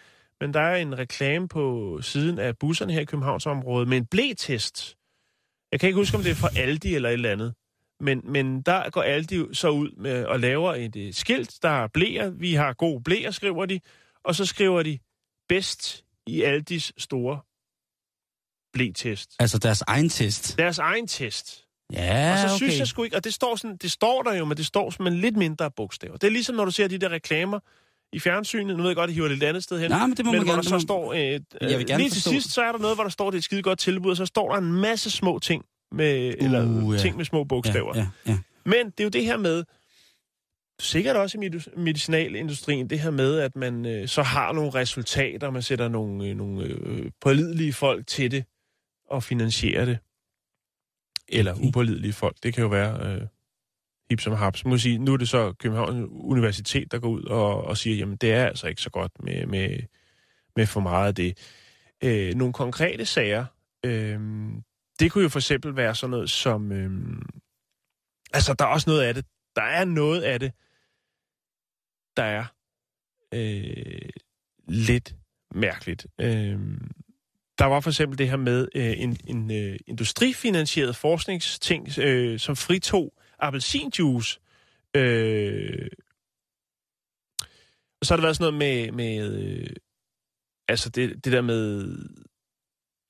men der er en reklame på siden af busserne her i Københavnsområdet med en blætest. Jeg kan ikke huske, om det er fra Aldi eller et eller andet. Men, men der går Aldi så ud med og laver et, et skilt, der er blæer. Vi har gode blæer, skriver de. Og så skriver de, bedst i Aldis store blætest. Altså deres egen test. Deres egen test. Ja, Og så okay. synes jeg sgu ikke, og det står, sådan, det står der jo, men det står som en lidt mindre bogstaver. Det er ligesom, når du ser de der reklamer i fjernsynet. Nu ved jeg godt, at I hiver det et andet sted hen. Nej, men det må men man hvor gerne. der så må- står... Øh, Jeg vil gerne lige til forstå sidst, så er der noget, hvor der står, det er et skide godt tilbud, og så står der en masse små ting med, uh, eller ja. ting med små bogstaver. Ja, ja, ja. Men det er jo det her med, sikkert også i medi- medicinalindustrien, det her med, at man øh, så har nogle resultater, man sætter nogle, øh, nogle øh, pålidelige folk til det og finansierer det. Eller upålidelige folk. Det kan jo være øh, hip som haps. Man må sige, nu er det så Københavns Universitet, der går ud og, og siger, jamen det er altså ikke så godt med, med, med for meget af det. Øh, nogle konkrete sager, øh, det kunne jo for eksempel være sådan noget som... Øh, altså, der er også noget af det. Der er noget af det, der er øh, lidt mærkeligt. Øh, der var for eksempel det her med øh, en, en øh, industrifinansieret forskningsting, øh, som fritog appelsinjuice. Øh, og så har der været sådan noget med, med øh, altså det, det der med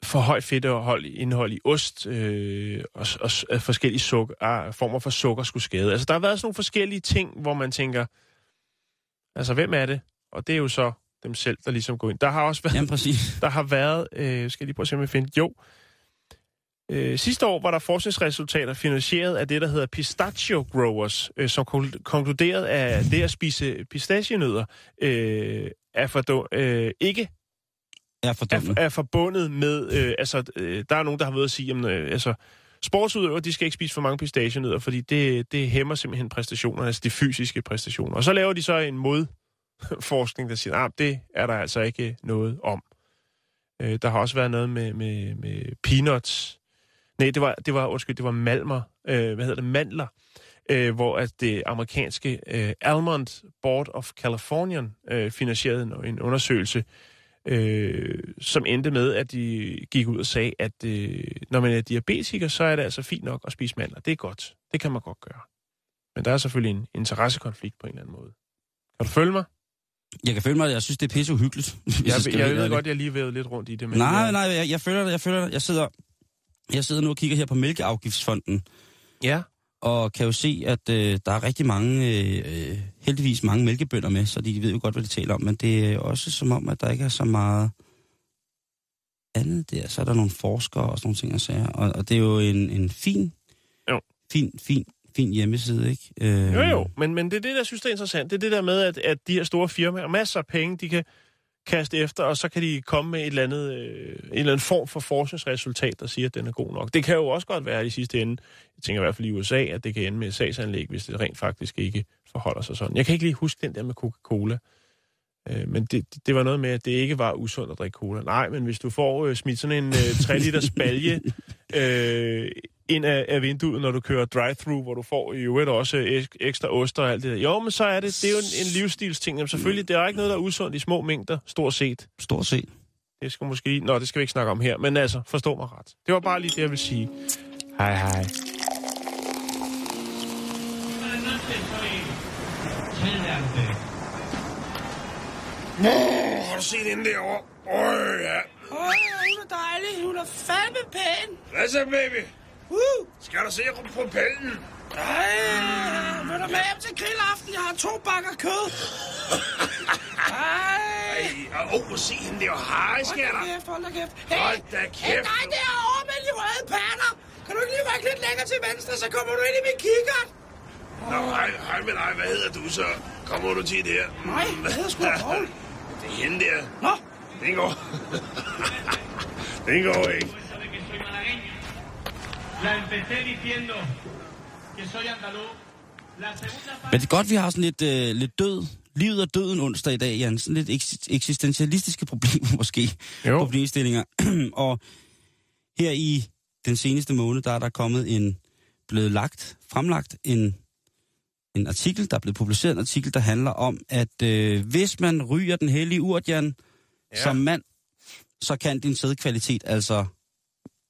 for højt fedtindhold indhold i ost øh, og, og, og forskellige sukker, ah, former for sukker skulle skade. Altså der har været sådan nogle forskellige ting, hvor man tænker, altså hvem er det? Og det er jo så dem selv, der ligesom går ind. Der har også været, Jamen præcis. (laughs) der har været, øh, skal jeg lige prøve at se, om jeg finder, jo, øh, sidste år var der forskningsresultater finansieret af det, der hedder Pistachio Growers, øh, som kon- konkluderede, at det at spise pistachienødder øh, er for, øh, ikke Er for er, er forbundet med, øh, altså, øh, der er nogen, der har været at sige, jamen, øh, altså, sportsudøvere, de skal ikke spise for mange pistachienødder, fordi det, det hæmmer simpelthen præstationerne, altså de fysiske præstationer. Og så laver de så en modforskning, der siger, ah, det er der altså ikke noget om. Øh, der har også været noget med, med, med peanuts. Nej, det var, det var, undskyld, det var malmer, øh, hvad hedder det, mandler, øh, hvor at det amerikanske øh, Almond Board of California øh, finansierede en, en undersøgelse, øh, som endte med, at de gik ud og sagde, at øh, når man er diabetiker, så er det altså fint nok at spise mandler. Det er godt. Det kan man godt gøre. Men der er selvfølgelig en interessekonflikt på en eller anden måde. Kan du følge mig? Jeg kan føle mig, jeg synes, det er pisse uhyggeligt. (laughs) Jeg, jeg, jeg ved godt, jeg lige vævet lidt rundt i det. Men Nej, jeg, nej, jeg, jeg føler det, jeg føler det. Jeg sidder, jeg sidder nu og kigger her på Mælkeafgiftsfonden, Ja, og kan jo se, at øh, der er rigtig mange, øh, heldigvis mange mælkebønder med, så de ved jo godt, hvad de taler om, men det er også som om, at der ikke er så meget andet der. Så er der nogle forskere og sådan nogle ting og sager, og, og det er jo en, en fin, Jo. fin, fin, fin hjemmeside, ikke? Øh, jo jo, men, men det er det, der synes, det er interessant. Det er det der med, at, at de her store firmaer har masser af penge, de kan kaste efter, og så kan de komme med et eller andet, øh, en eller anden form for forskningsresultat, der siger, at den er god nok. Det kan jo også godt være i sidste ende, jeg tænker i hvert fald i USA, at det kan ende med et sagsanlæg, hvis det rent faktisk ikke forholder sig sådan. Jeg kan ikke lige huske den der med Coca-Cola, øh, men det, det var noget med, at det ikke var usundt at drikke cola. Nej, men hvis du får øh, smidt sådan en øh, 3 liter spalje (laughs) øh, ind af, af vinduet, når du kører drive-thru, hvor du får i øvrigt også ek- ekstra oster og alt det der. Jo, men så er det, det er jo en, en livsstilsting. Jamen selvfølgelig, det er ikke noget, der er usundt i små mængder, stort set. Stort set. Det skal måske... Nå, det skal vi ikke snakke om her, men altså, forstå mig ret. Det var bare lige det, jeg vil sige. Hej, hej. Åh, har du set hende derovre? Åh, ja. Åh, hun er dejlig. Hun er fandme pæn. Hvad så, baby? Uh, Skal du se på propellen? ej, vil du med hjem til grillaften? Jeg har to bakker kød. Ej. Ej, åh, oh, se hende der. Hej, Hold skatter. da kæft, hold da kæft. Hey, Hold da hey, kæft. dig derovre med de røde patter. Kan du ikke lige rykke lidt længere til venstre, så kommer du ind i min kikkert? Nå, hej, hej med dig. Hvad hedder du så? Kommer du til der? Nej, jeg hedder sgu (laughs) da. Det er hende der. Nå, Den går. (laughs) Den går ikke. sabe que soy malagueño. La empecé diciendo que soy andaluz. La segunda parte... Men det er godt, vi har sådan lidt, øh, lidt død, livet og døden onsdag i dag, Jan. Sådan lidt eks- eksistentialistiske problemer (laughs) måske. Jo. Problemstillinger. (clears throat) og her i den seneste måned, der er der kommet en, blevet lagt, fremlagt en, en artikel, der er blevet publiceret en artikel, der handler om, at øh, hvis man ryger den hellige urt, Jan, ja. som mand, så kan din sædkvalitet altså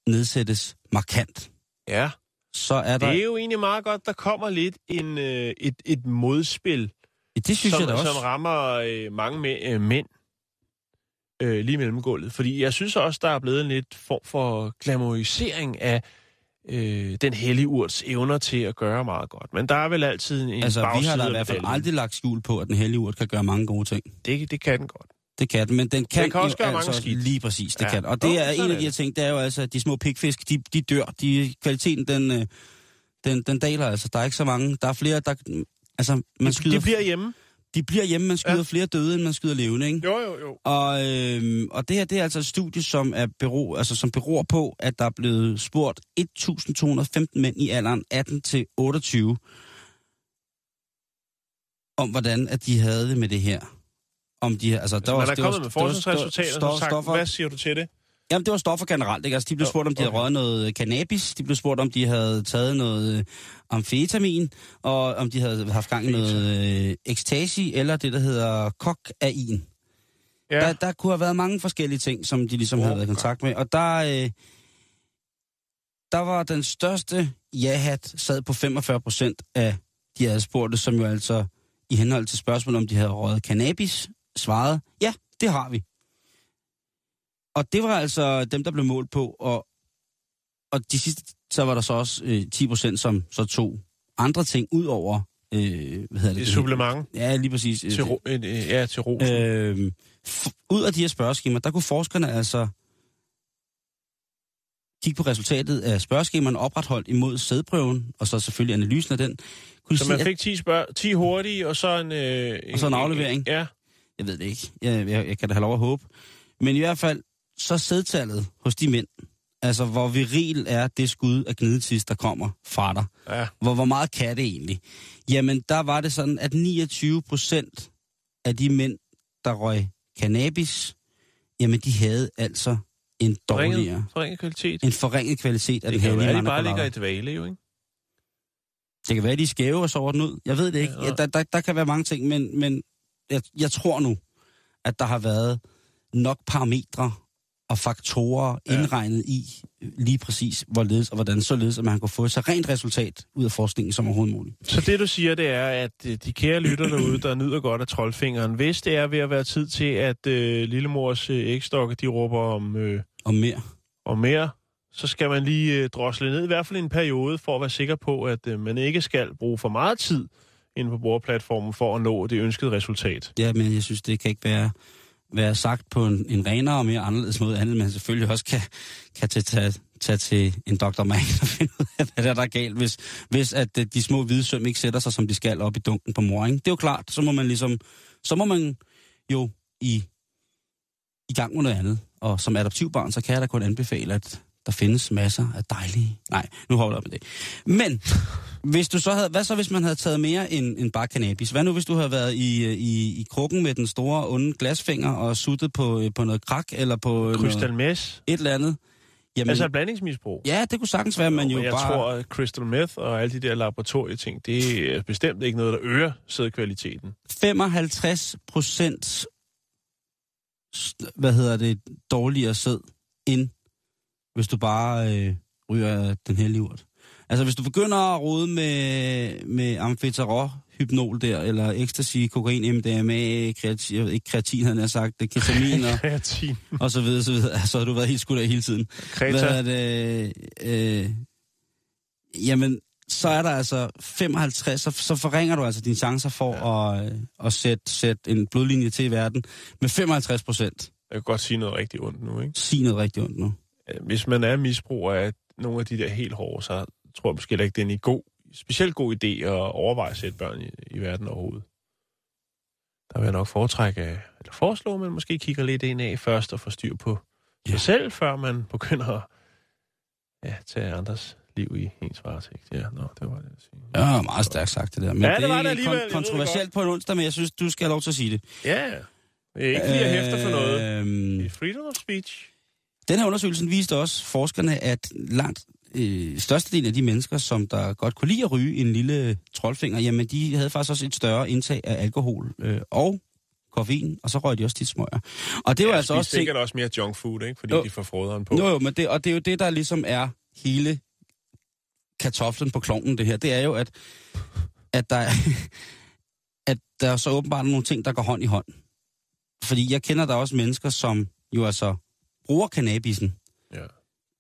nedsættes markant. Ja, Så er der... det er jo egentlig meget godt, der kommer lidt en, øh, et, et modspil, det synes som, jeg da også. som rammer øh, mange mæ- øh, mænd. øh, lige mellem gulvet. Fordi jeg synes også, der er blevet en lidt form for glamorisering af øh, den hellige urts evner til at gøre meget godt. Men der er vel altid en Altså, vi har da i hvert fald aldrig lagt skjul på, at den hellige urt kan gøre mange gode ting. Det, det kan den godt. Det kan den, men den kan, kan også gøre mange altså skidt. lige præcis, det Ja. kan. Og det Nå, er en af de her ting, det er jo altså, at de små pigfisk, de, de dør. De, kvaliteten, den, øh, den, den daler altså. Der er ikke så mange. Der er flere, der... Altså, man skyder, De bliver hjemme. de bliver hjemme, man skyder Ja. flere døde, end man skyder levende, ikke? Jo, jo, jo. Og, øh, og det her, det er altså et studie, som, er bero, altså, som beror på, at der er blevet spurgt 1.215 mænd i alderen 18 til 28 om, hvordan at de havde det med det her. Om de her, altså, der var, Man er var- kommet med forskningsresultater, og så sagt, stoffer- hvad siger du til det? Jamen, det var stoffer generelt, ikke? Altså, de blev spurgt, om de havde okay. røget noget cannabis, de blev spurgt, om de havde taget noget øh, amfetamin, og om de havde haft gang i noget øh, ecstasy, eller det, der hedder kokain. Ja, Der, der kunne have været mange forskellige ting, som de ligesom havde været i kontakt med. Og der, øh, der var den største ja-hat sad på 45 procent af de adspurgte, som jo altså i henhold til spørgsmål, om de havde røget cannabis, svarede, ja, det har vi. Og det var altså dem, der blev målt på, og, og de sidste, så var der så også øh, 10 procent, som så tog andre ting ud over, øh, hvad hedder det? et supplement Ja, lige præcis. til, ro, øh, ja, til ro. Øh, ud af de her spørgeskemaer, der kunne forskerne altså kigge på resultatet af spørgeskemaerne opretholdt imod sædprøven, og så selvfølgelig analysen af den. Kunne så se, man fik 10, spørg 10 hurtige, og så en... Øh, Og så en aflevering. Ja, Jeg ved det ikke. Jeg, jeg, jeg kan da have lov at håbe. Men i hvert fald, så sædtallet hos de mænd, altså hvor viril er det skud af gnidetis, der kommer fra dig. ja. Hvor, hvor meget kan det egentlig? Jamen, der var det sådan, at 29 procent af de mænd, der røg cannabis, jamen, de havde altså en dårligere, Forringet, kvalitet. en forringet kvalitet af Det den kan jo hellige være, de bare ligger i dvale, jo, ikke? Det kan være, de er skæve og sover den ud. Jeg ved det ikke. Ja, Ja, der, der, der kan være mange ting, men, men jeg, jeg tror nu, at der har været nok parametre og faktorer Ja. indregnet i lige præcis, hvorledes og hvordan således, at man kan få så rent resultat ud af forskningen som overhovedet muligt. Så det, du siger, det er, at øh, de kære lytter derude, der nyder godt af troldfingeren, hvis det er ved at være tid til, at øh, lillemors øh, ægstokke, de råber om, øh, Og mere. om mere, så skal man lige øh, drosle ned, i hvert fald i en periode, for at være sikker på, at øh, man ikke skal bruge for meget tid inde på brugerplatformen for at nå det ønskede resultat. Ja, men jeg synes, det kan ikke være, være sagt på en, en renere og mere anderledes måde, andet, men selvfølgelig også kan, kan tage, tage, tage til en doktor Mang og finde ud af, hvad der er, der er galt, hvis, hvis at øh, de små hvide søm ikke sætter sig, som de skal, op i dunken på mor. Ikke? Det er jo klart, så må man ligesom, så må man jo i, i gang med noget andet. Og som adoptivbarn, så kan jeg da kun anbefale, at der findes masser af dejlige... Nej, nu holder jeg op med det. Men, hvis du så havde, hvad så hvis man havde taget mere end, end bare cannabis? Hvad nu hvis du havde været i, i, i krukken med den store onde glasfinger og suttet på, øh, på noget krak eller på Crystal Meth, et eller andet? Jamen, altså et blandingsmisbrug. ja, det kunne sagtens være, men jo men jeg bare... tror, at Crystal Meth og alle de der laboratorieting, det er bestemt ikke noget, der øger sædkvaliteten. 55 procent, hvad hedder det, dårligere sæd, end hvis du bare øh, ryger den hellige urt. Altså, hvis du begynder at rode med, med amfetaron, hypnol der, eller ecstasy, kokain, MDMA, kreatin, jeg ved ikke kreatin, havde jeg sagt, det ketamin og, (laughs) Kreatin. og så videre, så videre. Så har du været helt skudt af hele tiden. Hvad Kreta. er det? Øh, jamen, så er der altså 55, så, så forringer du altså dine chancer for ja. at, øh, at sætte, sætte en blodlinje til i verden med 55 procent. Jeg kan godt sige noget rigtig ondt nu, ikke? Sig noget rigtig ondt nu. Øh, Hvis man er misbruger af nogle af de der helt hårde, så tror jeg måske heller ikke, det er en god, specielt god idé at overveje at sætte børn i, i verden overhovedet. Der vil jeg nok foretrække, eller foreslå, at man måske kigger lidt ind af først og får styr på sig Ja. selv, før man begynder at ja, tage andres liv i ens varetægt. Ja, nå, det var det, jeg sige. Ja, meget stærkt sagt det der. Men Ja, det det var er det alligevel, det kontroversielt på en onsdag, men jeg synes, du skal have lov til at sige det. Ja, det er ikke lige at hæfte for noget. Det er freedom of speech. Den her undersøgelse viste også forskerne, at langt øh, størstedelen af de mennesker, som der godt kunne lide at ryge en lille troldfinger, jamen de havde faktisk også et større indtag af alkohol øh, og koffein, og så røg de også tit smøger. Og det var ja, altså også ting... sikkert også mere junk food, ikke? Fordi Jo. de får froderen på. Jo, jo, men det, og det er jo det, der ligesom er hele kartoflen på kloven, det her. Det er jo, at, at, der, er, (laughs) at der er så åbenbart nogle ting, der går hånd i hånd. fordi jeg kender der også mennesker, som jo altså bruger cannabisen Ja.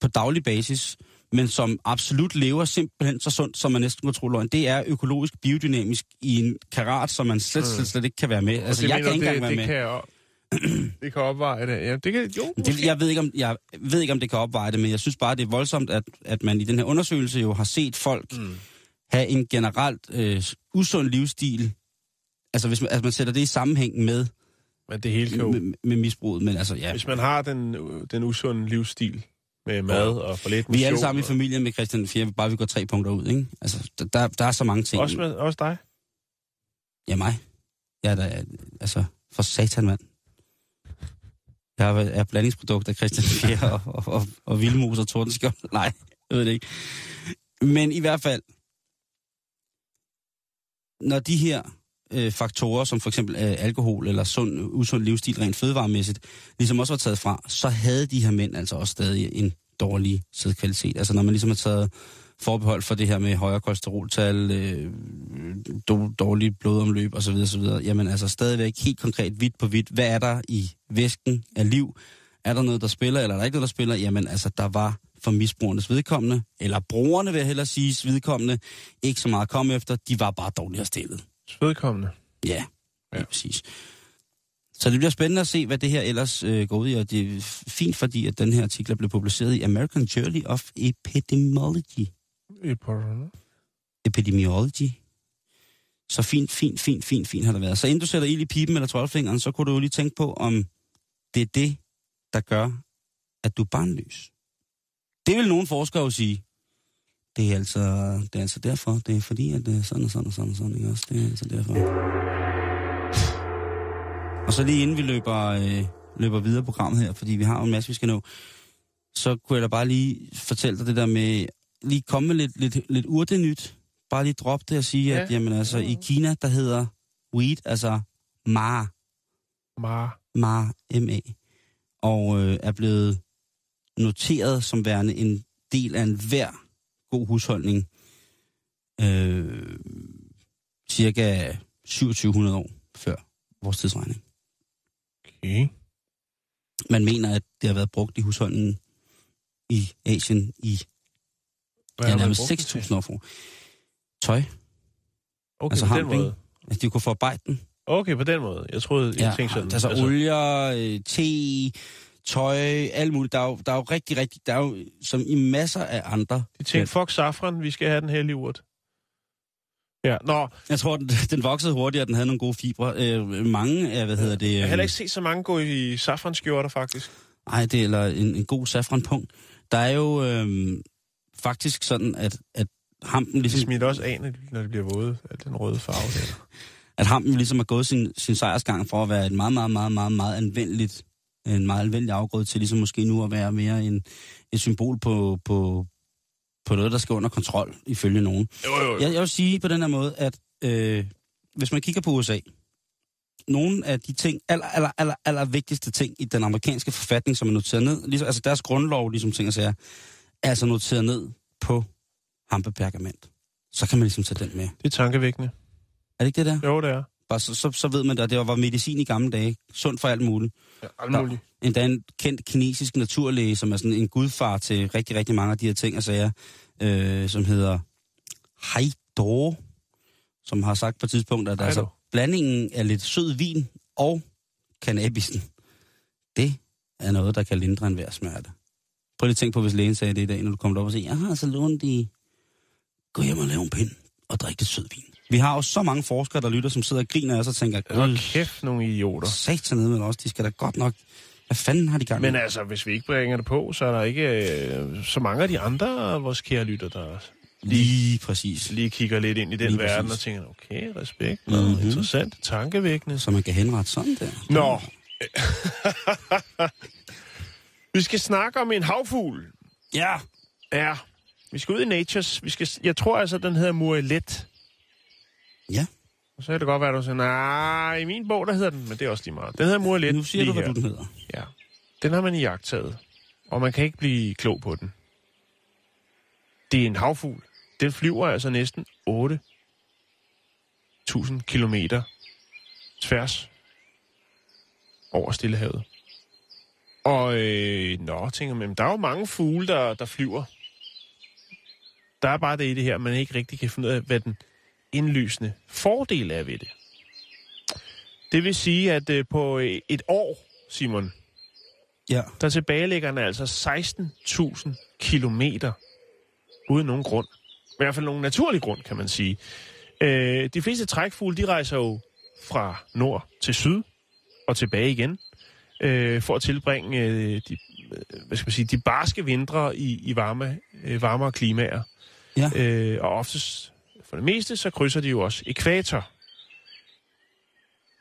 på daglig basis, men som absolut lever simpelthen så sundt, som man næsten kunne tro løgn. Det er økologisk biodynamisk i en karat, som man slet, slet, slet ikke kan være med. Altså, det jeg mener kan ikke engang det, være det med. Kan (clears throat) det kan opveje det. Ja, det kan, jo, Det, jeg, ved ikke, om, jeg ved ikke, om det kan opveje det, men jeg synes bare, det er voldsomt, at, at man i den her undersøgelse jo har set folk mm. have en generelt øh, usund livsstil. Altså hvis man, altså man sætter det i sammenhæng med, Men det hele kan jo... med, med misbruget. Men altså, ja, Hvis man har den, den usunde livsstil med mad og for lidt vi er alle sammen i og- familie med Christian 4, bare vi går tre punkter ud, ikke? Altså, der- der, er så mange ting. Også, med, også dig? Ja, mig. Jeg er da, altså, for satan, mand. Jeg er, er blandingsprodukt af Christian Fjer og, og, og, og Vildmus og Tordenskjold. (laughs) Nej, jeg ved det ikke. Men i hvert fald, når de her øh, faktorer, som for eksempel øh, alkohol eller sund, usund livsstil rent fødevaremæssigt, ligesom også var taget fra, så havde de her mænd altså også stadig en dårlig sædkvalitet. Altså når man ligesom har taget forbehold for det her med højere kolesteroltal, øh, dårligt blodomløb osv., osv., jamen altså stadigvæk helt konkret hvidt på hvidt, hvad er der i væsken af liv? Er der noget, der spiller, eller er der ikke noget, der spiller? Jamen altså, der var for misbrugernes vedkommende, eller brugerne vil jeg hellere sige, vedkommende, ikke så meget at komme efter, de var bare dårligere stillet. Vedkommende. Ja, ja. præcis. Så det bliver spændende at se, hvad det her ellers øh, går ud i, og det er fint, fordi at den her artikel blevet publiceret i American Journal of Epidemiology. Epidemiology. Så fint, fint, fint, fint, fint har det været. Så inden du sætter ild i pipen eller troldfingeren, så kunne du jo lige tænke på, om det er det, der gør, at du er barnløs. Det vil nogle forskere jo sige. Det er altså, det er altså derfor. Det er fordi, at det er sådan og sådan og sådan og sådan, ikke også? Det er altså derfor. Og så lige inden vi løber, øh, løber videre på programmet her, fordi vi har jo en masse, vi skal nå, så kunne jeg da bare lige fortælle dig det der med, lige komme med lidt, lidt, lidt urtenyt. Bare lige droppe det og sige, ja. at Ja. jamen, altså, i Kina, der hedder weed, altså ma, Mar. ma, M-A, og øh, er blevet noteret som værende en del af en hver god husholdning øh, cirka 2700 år før vores tidsregning. Okay. Man mener, at det har været brugt i husholdningen i Asien i Hvad ja, nærmest brugt det til? 6.000 år for. Tøj. Okay, altså på den måde. Altså, de kunne forarbejde den. Okay, på den måde. Jeg troede, jeg Ja, tænkte sådan. altså, altså olier, øh, te, tøj, alt muligt. Der er, jo, der er jo rigtig, rigtig, der er jo som i masser af andre. De tænkte, fuck safran, vi skal have den her urt. Ja, nå, Jeg tror, den, (laughs) den voksede hurtigere, den havde nogle gode fibre. Øh, mange af, hvad hedder det? jeg har Øh, heller ikke set så mange gå i safranskjorter, faktisk. Ej, det er eller en, en god safranpunkt. Der er jo øh, faktisk sådan, at, at hampen De ligesom, smitter også af, når de- når de bliver våde af den røde farve der. (laughs) at hampen ligesom har gået sin, sin sejrsgang for at være et meget, meget, meget, meget, meget anvendeligt, en meget anvendelig afgrøde til ligesom måske nu at være mere en, et symbol på, på, på noget, der skal under kontrol, ifølge nogen. Jo, jo, jo. Jeg, jeg vil sige på den her måde, at øh, hvis man kigger på USA, nogle af de ting, aller, aller, aller, aller vigtigste ting i den amerikanske forfatning, som er noteret ned, ligesom, altså deres grundlov, ligesom ting og sager, er altså noteret ned på hampepergament. Så kan man ligesom tage den med. Det er tankevækkende. Er det ikke det der? Jo, det er. Bare så, så, så ved man, at det var medicin i gamle dage. Sundt for alt muligt. Ja, alt Der- muligt. Endda en kendt kinesisk naturlæge, som er sådan en gudfar til rigtig, rigtig mange af de her ting og sager, øh, som hedder Haido, som har sagt på et tidspunkt, at altså, blandingen af lidt sød vin og cannabisen, det er noget, der kan lindre en hver smerte. Prøv lige at tænke på, hvis lægen sagde det i dag, når du kommer op og siger, jeg har altså lånt i, gå hjem og lave en pind og drikke lidt sød vin. Vi har jo så mange forskere, der lytter, som sidder og griner af os og tænker, gud, kæft, nogle idioter. satan med os, de skal da godt nok, hvad fanden har de gang med? Men altså, hvis vi ikke bringer det på, så er der ikke øh, så mange af de andre vores kære lytter, der Lige præcis. lige kigger lidt ind i den Lige verden præcis. og tænker, okay, respekt, noget Mhm. mm-hmm. interessant, tankevækkende. Så man kan henrette sådan der. Nå. (laughs) vi skal snakke om en havfugl. Ja. Ja. Vi skal ud i Natures. Vi skal, jeg tror altså, den hedder Murelet. Ja. Og så kan det godt være, at du siger, nej, i min bog, der hedder den, men det er også lige meget. Den hedder Murelet. Nu siger du, hvad du den hedder. Ja. Den har man i jagttaget. Og man kan ikke blive klog på den. Det er en havfugl. Den flyver altså næsten 8.000 kilometer tværs. over Stillehavet. Og øh, nå, tænker man, der er jo mange fugle, der, der flyver. Der er bare det i det her, man ikke rigtig kan finde ud af, hvad den indlysende fordel er ved det. Det vil sige, at øh, på øh, et år, Simon, Ja. der tilbagelægger den altså 16.000 kilometer uden nogen grund. I hvert fald nogen naturlig grund, kan man sige. Øh, de fleste trækfugle, de rejser jo fra nord til syd og tilbage igen, øh, for at tilbringe øh, de, hvad skal man sige, de barske vintre i, i varme, øh, varmere klimaer. Ja. Øh, og oftest, for det meste, så krydser de jo også ekvator.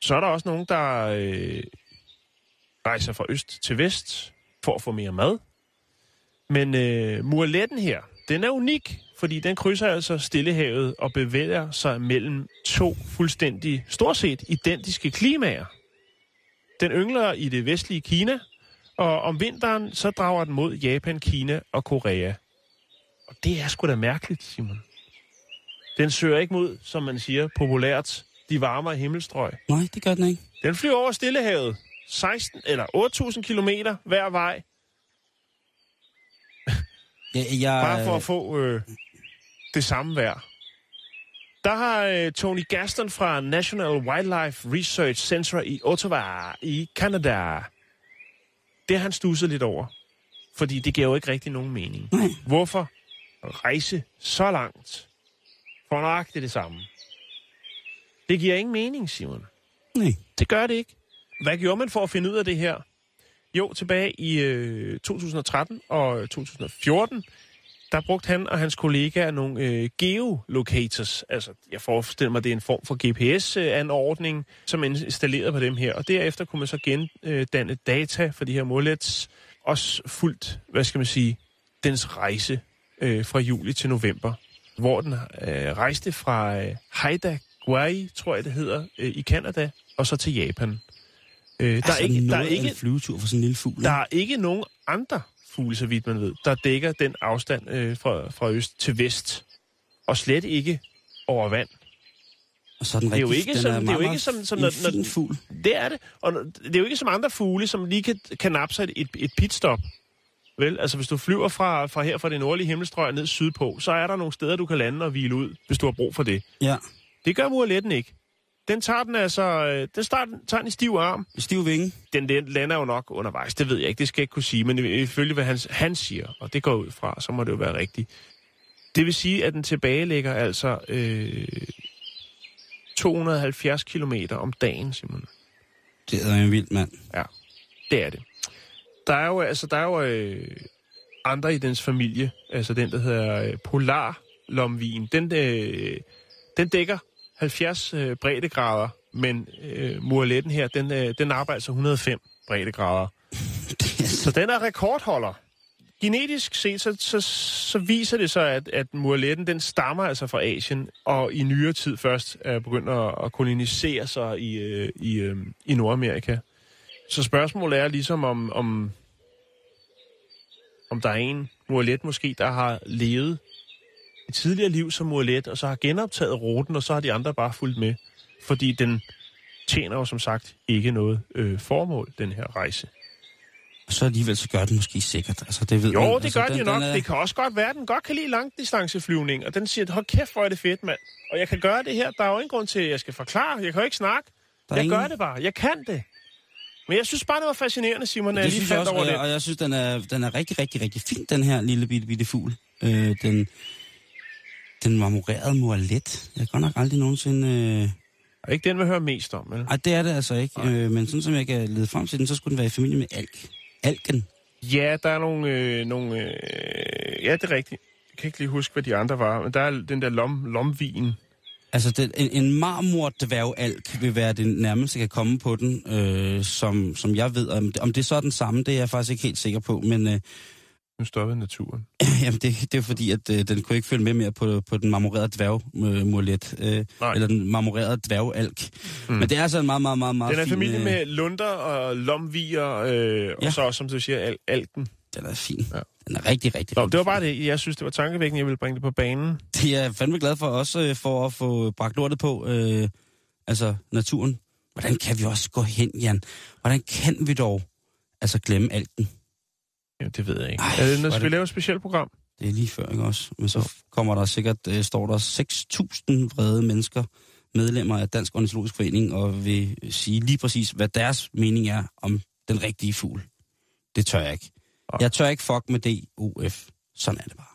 Så er der også nogen, der øh, rejser fra øst til vest for at få mere mad. Men øh, murletten her, den er unik, fordi den krydser altså Stillehavet og bevæger sig mellem to fuldstændig, stort set identiske klimaer. Den yngler i det vestlige Kina, og om vinteren så drager den mod Japan, Kina og Korea. Og det er sgu da mærkeligt, Simon. Den søger ikke mod, som man siger populært, de varmere himmelstrøg. Nej, det gør den ikke. Den flyver over Stillehavet. 16 eller 8.000 kilometer hver vej, (laughs) Jeg, jeg, bare for at få øh, det samme vejr. Der har øh, Tony Gaston fra National Wildlife Research Center i Ottawa i Canada. Det har han stusset lidt over. Fordi det giver jo ikke rigtig nogen mening. Nej. Hvorfor rejse så langt for nøjagtigt det samme? Det giver ingen mening, Simon. Nej. Det gør det ikke. Hvad gjorde man for at finde ud af det her? Jo, tilbage i øh, 2013 og 2014, der brugte han og hans kollegaer nogle øh, geolocators. Altså, jeg forestiller mig, det er en form for GPS-anordning, som er installeret på dem her. Og derefter kunne man så gendanne data for de her målets, også fuldt, hvad skal man sige, dens rejse øh, fra juli til november, hvor den øh, rejste fra øh, Haida Gwaii, tror jeg det hedder, øh, i Kanada, og så til Japan. Øh, der, Altså, er ikke, der, er ikke, en flyvetur for sådan en lille fugl. der er ikke nogen andre fugle, så vidt man ved, der dækker den afstand øh, fra, fra øst til vest. Og slet ikke over vand. Og så er den Det er jo rigtig, ikke den som, er det er jo ikke som, som en når, fin når, fugl. Det er det. Og det er jo ikke som andre fugle, som lige kan, kan nappe sig et, et pitstop. Vel, altså hvis du flyver fra, fra her fra det nordlige himmelstrøg ned sydpå, så er der nogle steder, du kan lande og hvile ud, hvis du har brug for det. Ja, Det gør murletten ikke. Den tager den altså, øh, den starter, tager den i stiv arm. stiv vinge. Den, den lander jo nok undervejs, det ved jeg ikke, det skal jeg ikke kunne sige, men ifølge hvad han, han siger, og det går ud fra, så må det jo være rigtigt. Det vil sige, at den tilbagelægger altså øh, 270 kilometer om dagen, Simon. Det er en vild mand. Ja, det er det. Der er jo, altså, der er jo øh, andre i dens familie, altså den, der hedder øh, Polarlomvin. Den, øh, den dækker 70 øh, breddegrader, men øh, murletten her, den, øh, den arbejder så 105 breddegrader. (laughs) Så den er rekordholder. Genetisk set, så, så, så viser det sig, at, at murletten, den stammer altså fra Asien, og i nyere tid først er begyndt at, at kolonisere sig i, øh, i, øh, i Nordamerika. Så spørgsmålet er ligesom, om, om, om der er en murlet måske, der har levet et tidligere liv som murlet, og så har genoptaget ruten, og så har de andre bare fulgt med. Fordi den tjener jo som sagt ikke noget øh, formål, den her rejse. Og så alligevel så gør den måske sikkert. Altså, det ved Jo, man. det altså, gør den jo nok. er- Det kan også godt være, at den godt kan lide langdistanceflyvning, og den siger, hold kæft, hvor er det fedt, mand. Og jeg kan gøre det her. Der er jo ingen grund til, at jeg skal forklare. Jeg kan jo ikke snakke. Der er Jeg ingen- gør det bare. Jeg kan det. Men jeg synes bare, det var fascinerende, Simon, jeg det lige jeg faldt også, over og, det. jeg, og jeg synes, den er, den er rigtig, rigtig, rigtig fin, den her lille bitte, bitte fugl. Øh, den, den marmorerede moalet. Jeg har godt nok aldrig nogensinde... Øh... Og ikke den, vi hører mest om, vel? Ej, det er det altså ikke. Øh, men sådan som jeg kan lede frem til den, så skulle den være i familie med alk. Alken. Ja, der er nogle... Øh, nogle øh, ja, det er rigtigt. Jeg kan ikke lige huske, hvad de andre var, men der er den der lom, lomvin. Altså, den, en, en marmordværgalk vil være det nærmeste, kan komme på den, øh, som, som jeg ved. Om det, om det så er den samme, det er jeg faktisk ikke helt sikker på. Men øh, Nu stoppede naturen. (laughs) jamen, det, det er fordi, at øh, den kunne ikke følge med mere på, på den marmorerede dværgmulet. Øh, Nej. eller den marmorerede dværgalk. Mm. Men det er altså en meget, meget, meget, meget Den er fin... familie øh, med lunder og lomvier, øh, Ja. og så også, som du siger, al- alken. Den er fin. Ja. Ja. Den er rigtig, rigtig, Nå, rigtig det var bare det. Jeg synes, det var tankevækkende, jeg ville bringe det på banen. Det er jeg fandme glad for, også øh, for at få bragt lortet på, øh, altså naturen. hvordan kan vi også gå hen, Jan? Hvordan kan vi dog altså glemme alten? Jamen, det ved jeg ikke. Ej, Ej, er det, når vi det- laver et specielt program? Det er lige før, ikke også? Men så kommer der sikkert, øh, står der 6.000 vrede mennesker, medlemmer af Dansk Ornitologisk Forening, og vil sige lige præcis, hvad deres mening er om den rigtige fugl. Det tør jeg ikke. Jeg tør ikke fuck med DOF. Sådan er det bare.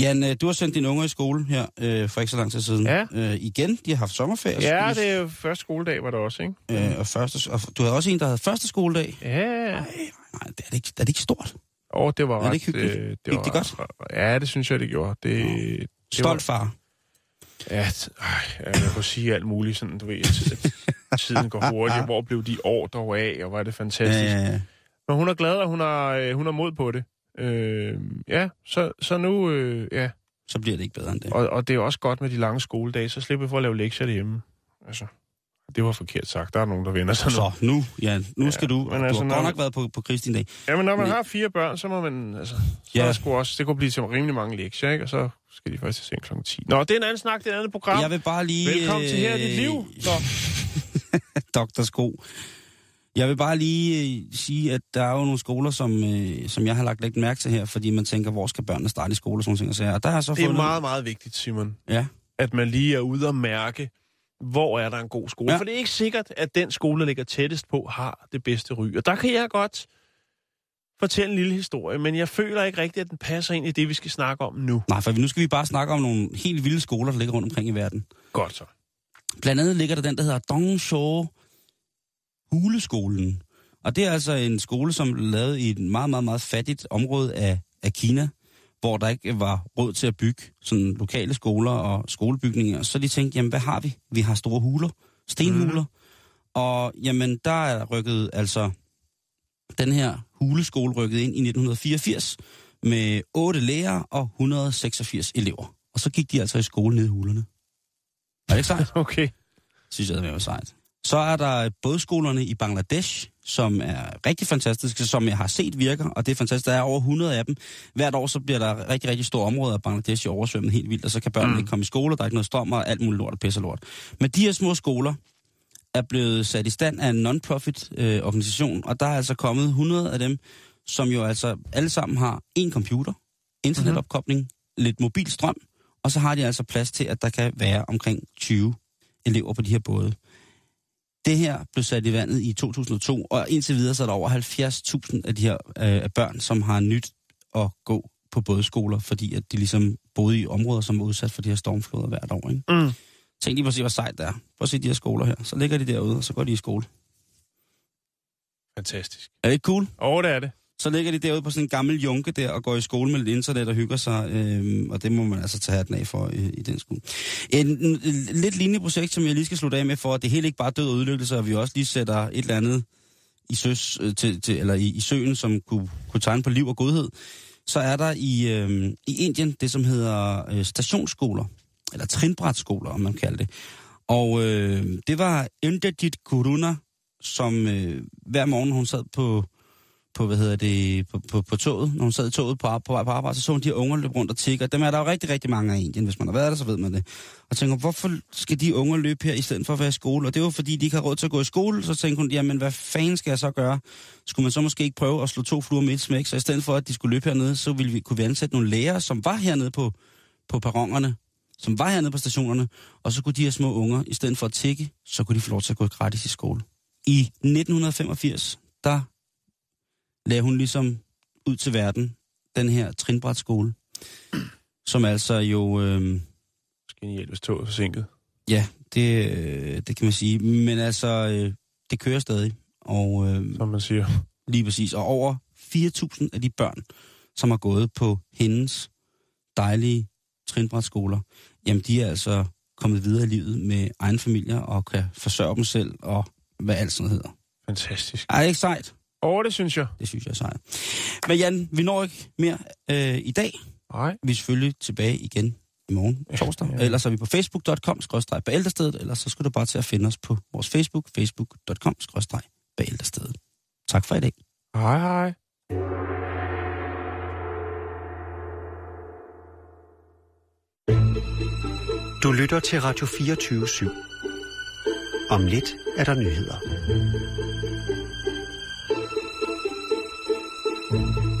Jan, øh, du har sendt dine unger i skole her øh, for ikke så lang tid siden. Ja. Øh, igen, de har haft sommerferie. Ja, det er jo første skoledag, var det også, ikke? Øh, og, første, og du havde også en, der havde første skoledag. Ja, Nej, det er det ikke, er det ikke stort. og det var Er det ret... ikke hyggeligt? øh, Gik var, det godt? Ja, det synes jeg, det gjorde. Det, det Stolt far. Ja, ej, jeg kunne sige alt muligt, sådan, du ved, at (laughs) tiden går hurtigt. Hvor blev de år dog af, og hvor er det fantastisk. Ja, ja, ja. Men hun er glad, og hun har, øh, hun har mod på det. Øh, ja, så, så nu, øh, ja. Så bliver det ikke bedre end det. Og, og det er også godt med de lange skoledage, så slipper vi for at lave lektier derhjemme. Altså, det var forkert sagt. Der er nogen, der vender sig nu. Så nu, ja, nu skal du. men du altså, har godt nok været på, på Kristin dag. Jamen, når man Men- har fire børn, så må man, altså, så Ja. ja. er sgu også, det kunne blive til rimelig mange lektier, ikke? Og så skal de først til seng kl. 10. Nå, det er en anden snak, det er et andet program. Jeg vil bare lige... Velkommen til her i dit liv. Nå. (laughs) (laughs) Dr. Sko. Jeg vil bare lige øh, sige, at der er jo nogle skoler, som, øh, som jeg har lagt lidt mærke til her, fordi man tænker, hvor skal børnene starte i skole og sådan ting. og sager. Og der har så Det er fundet... meget, meget vigtigt, Simon, Ja, at man lige er ude og mærke, hvor er der en god skole. Ja. For det er ikke sikkert, at den skole, der ligger tættest på, har det bedste ry. Og der kan jeg godt fortælle en lille historie, men jeg føler ikke rigtigt, at den passer ind i det, vi skal snakke om nu. nej, for nu skal vi bare snakke om nogle helt vilde skoler, der ligger rundt omkring i verden. Godt så. Blandt andet ligger der den, der hedder Dongshaw Huleskolen. Og det er altså en skole, som lavet i et meget, meget, meget fattigt område af, af Kina, hvor der ikke var råd til at bygge sådan lokale skoler og skolebygninger. Så de tænkte, jamen hvad har vi? Vi har store huler, stenhuler. Mm. Og jamen, der er rykket altså den her huleskole rykket ind i 1984 med 8 lærere og 186 elever. Og så gik de altså i skole nede i hulerne. Det ikke sejt? (laughs) Okay. synes jeg, det var sejt. Så er der bådskolerne i Bangladesh, som er rigtig fantastiske, som jeg har set virker, og det er fantastisk. Der er over 100 af dem. Hvert år så bliver der rigtig, rigtig store områder af Bangladesh oversvømmet helt vildt, og så kan børnene mm. ikke komme i skole, der er ikke noget strøm og alt muligt lort og pisse lort. Men de her små skoler er blevet sat i stand af en non-profit øh, organisation, og der er altså kommet 100 af dem, som jo altså alle sammen har en computer, internetopkobling, mm-hmm. lidt mobil strøm, og så har de altså plads til, at der kan være omkring 20 elever på de her både. Det her blev sat i vandet i 2002, og indtil videre så er der over 70.000 af de her øh, børn, som har nyt at gå på bådskoler, fordi at de ligesom boede i områder, som er udsat for de her stormfloder hvert år. Ikke? Mm. Tænk lige på at se, hvor sejt det er. Prøv at se de her skoler her. Så ligger de derude, og så går de i skole. Fantastisk. Er det ikke cool? Og det er det. Så ligger de derude på sådan en gammel junke der og går i skole med lidt internet og hygger sig, øh, og det må man altså tage hatten af for øh, i den skole. En, en, en lidt lignende projekt, som jeg lige skal slutte af med for, at det hele ikke bare død og udlykkelse, og vi også lige sætter et eller andet i, søs, øh, til, til, eller i, i søen, som kunne, kunne tegne på liv og godhed, så er der i, øh, i Indien det, som hedder øh, stationsskoler, eller trinbrætskoler, om man kalder det. Og øh, det var Indrajit Kuruna, som øh, hver morgen, hun sad på, på, hvad hedder det, på, på, på toget, når hun sad i toget på, på vej på arbejde, så så hun de her unger løbe rundt og tigger. Dem er der jo rigtig, rigtig mange af i Indien. Hvis man har været der, så ved man det. Og tænker, hvorfor skal de unger løbe her, i stedet for at være i skole? Og det var fordi, de ikke har råd til at gå i skole. Så tænkte hun, jamen hvad fanden skal jeg så gøre? Skulle man så måske ikke prøve at slå to fluer med et smæk? Så i stedet for, at de skulle løbe hernede, så ville vi, kunne vi ansætte nogle lærere, som var hernede på, på perronerne, som var hernede på stationerne, og så kunne de her små unger, i stedet for at tikke, så kunne de få lov til at gå gratis i skole. I 1985, der lagde hun ligesom ud til verden den her trinbrætskole, som altså jo, øh, Genialt, hvis toget er forsinket. ja, det, øh, det kan man sige, men altså, øh, det kører stadig, og øh, Som man siger. lige præcis, og over 4.000 af de børn, som har gået på hendes dejlige trinbrætskoler, jamen de er altså kommet videre i livet med egen familier og kan forsørge dem selv og hvad alt sådan hedder. Fantastisk. Er det ikke sejt? Og det synes jeg. Det synes jeg er sejt. Men Jan, vi når ikke mere øh, i dag. Nej. Vi er selvfølgelig tilbage igen i morgen, torsdag. ja. Ja. Ellers er vi på facebook.com bæltestedet, eller så skal du bare til at finde os på vores Facebook, facebook.com bæltestedet. Tak for i dag. Hej, hej. Du lytter til Radio 24 /7. Om lidt er der nyheder. Thank you.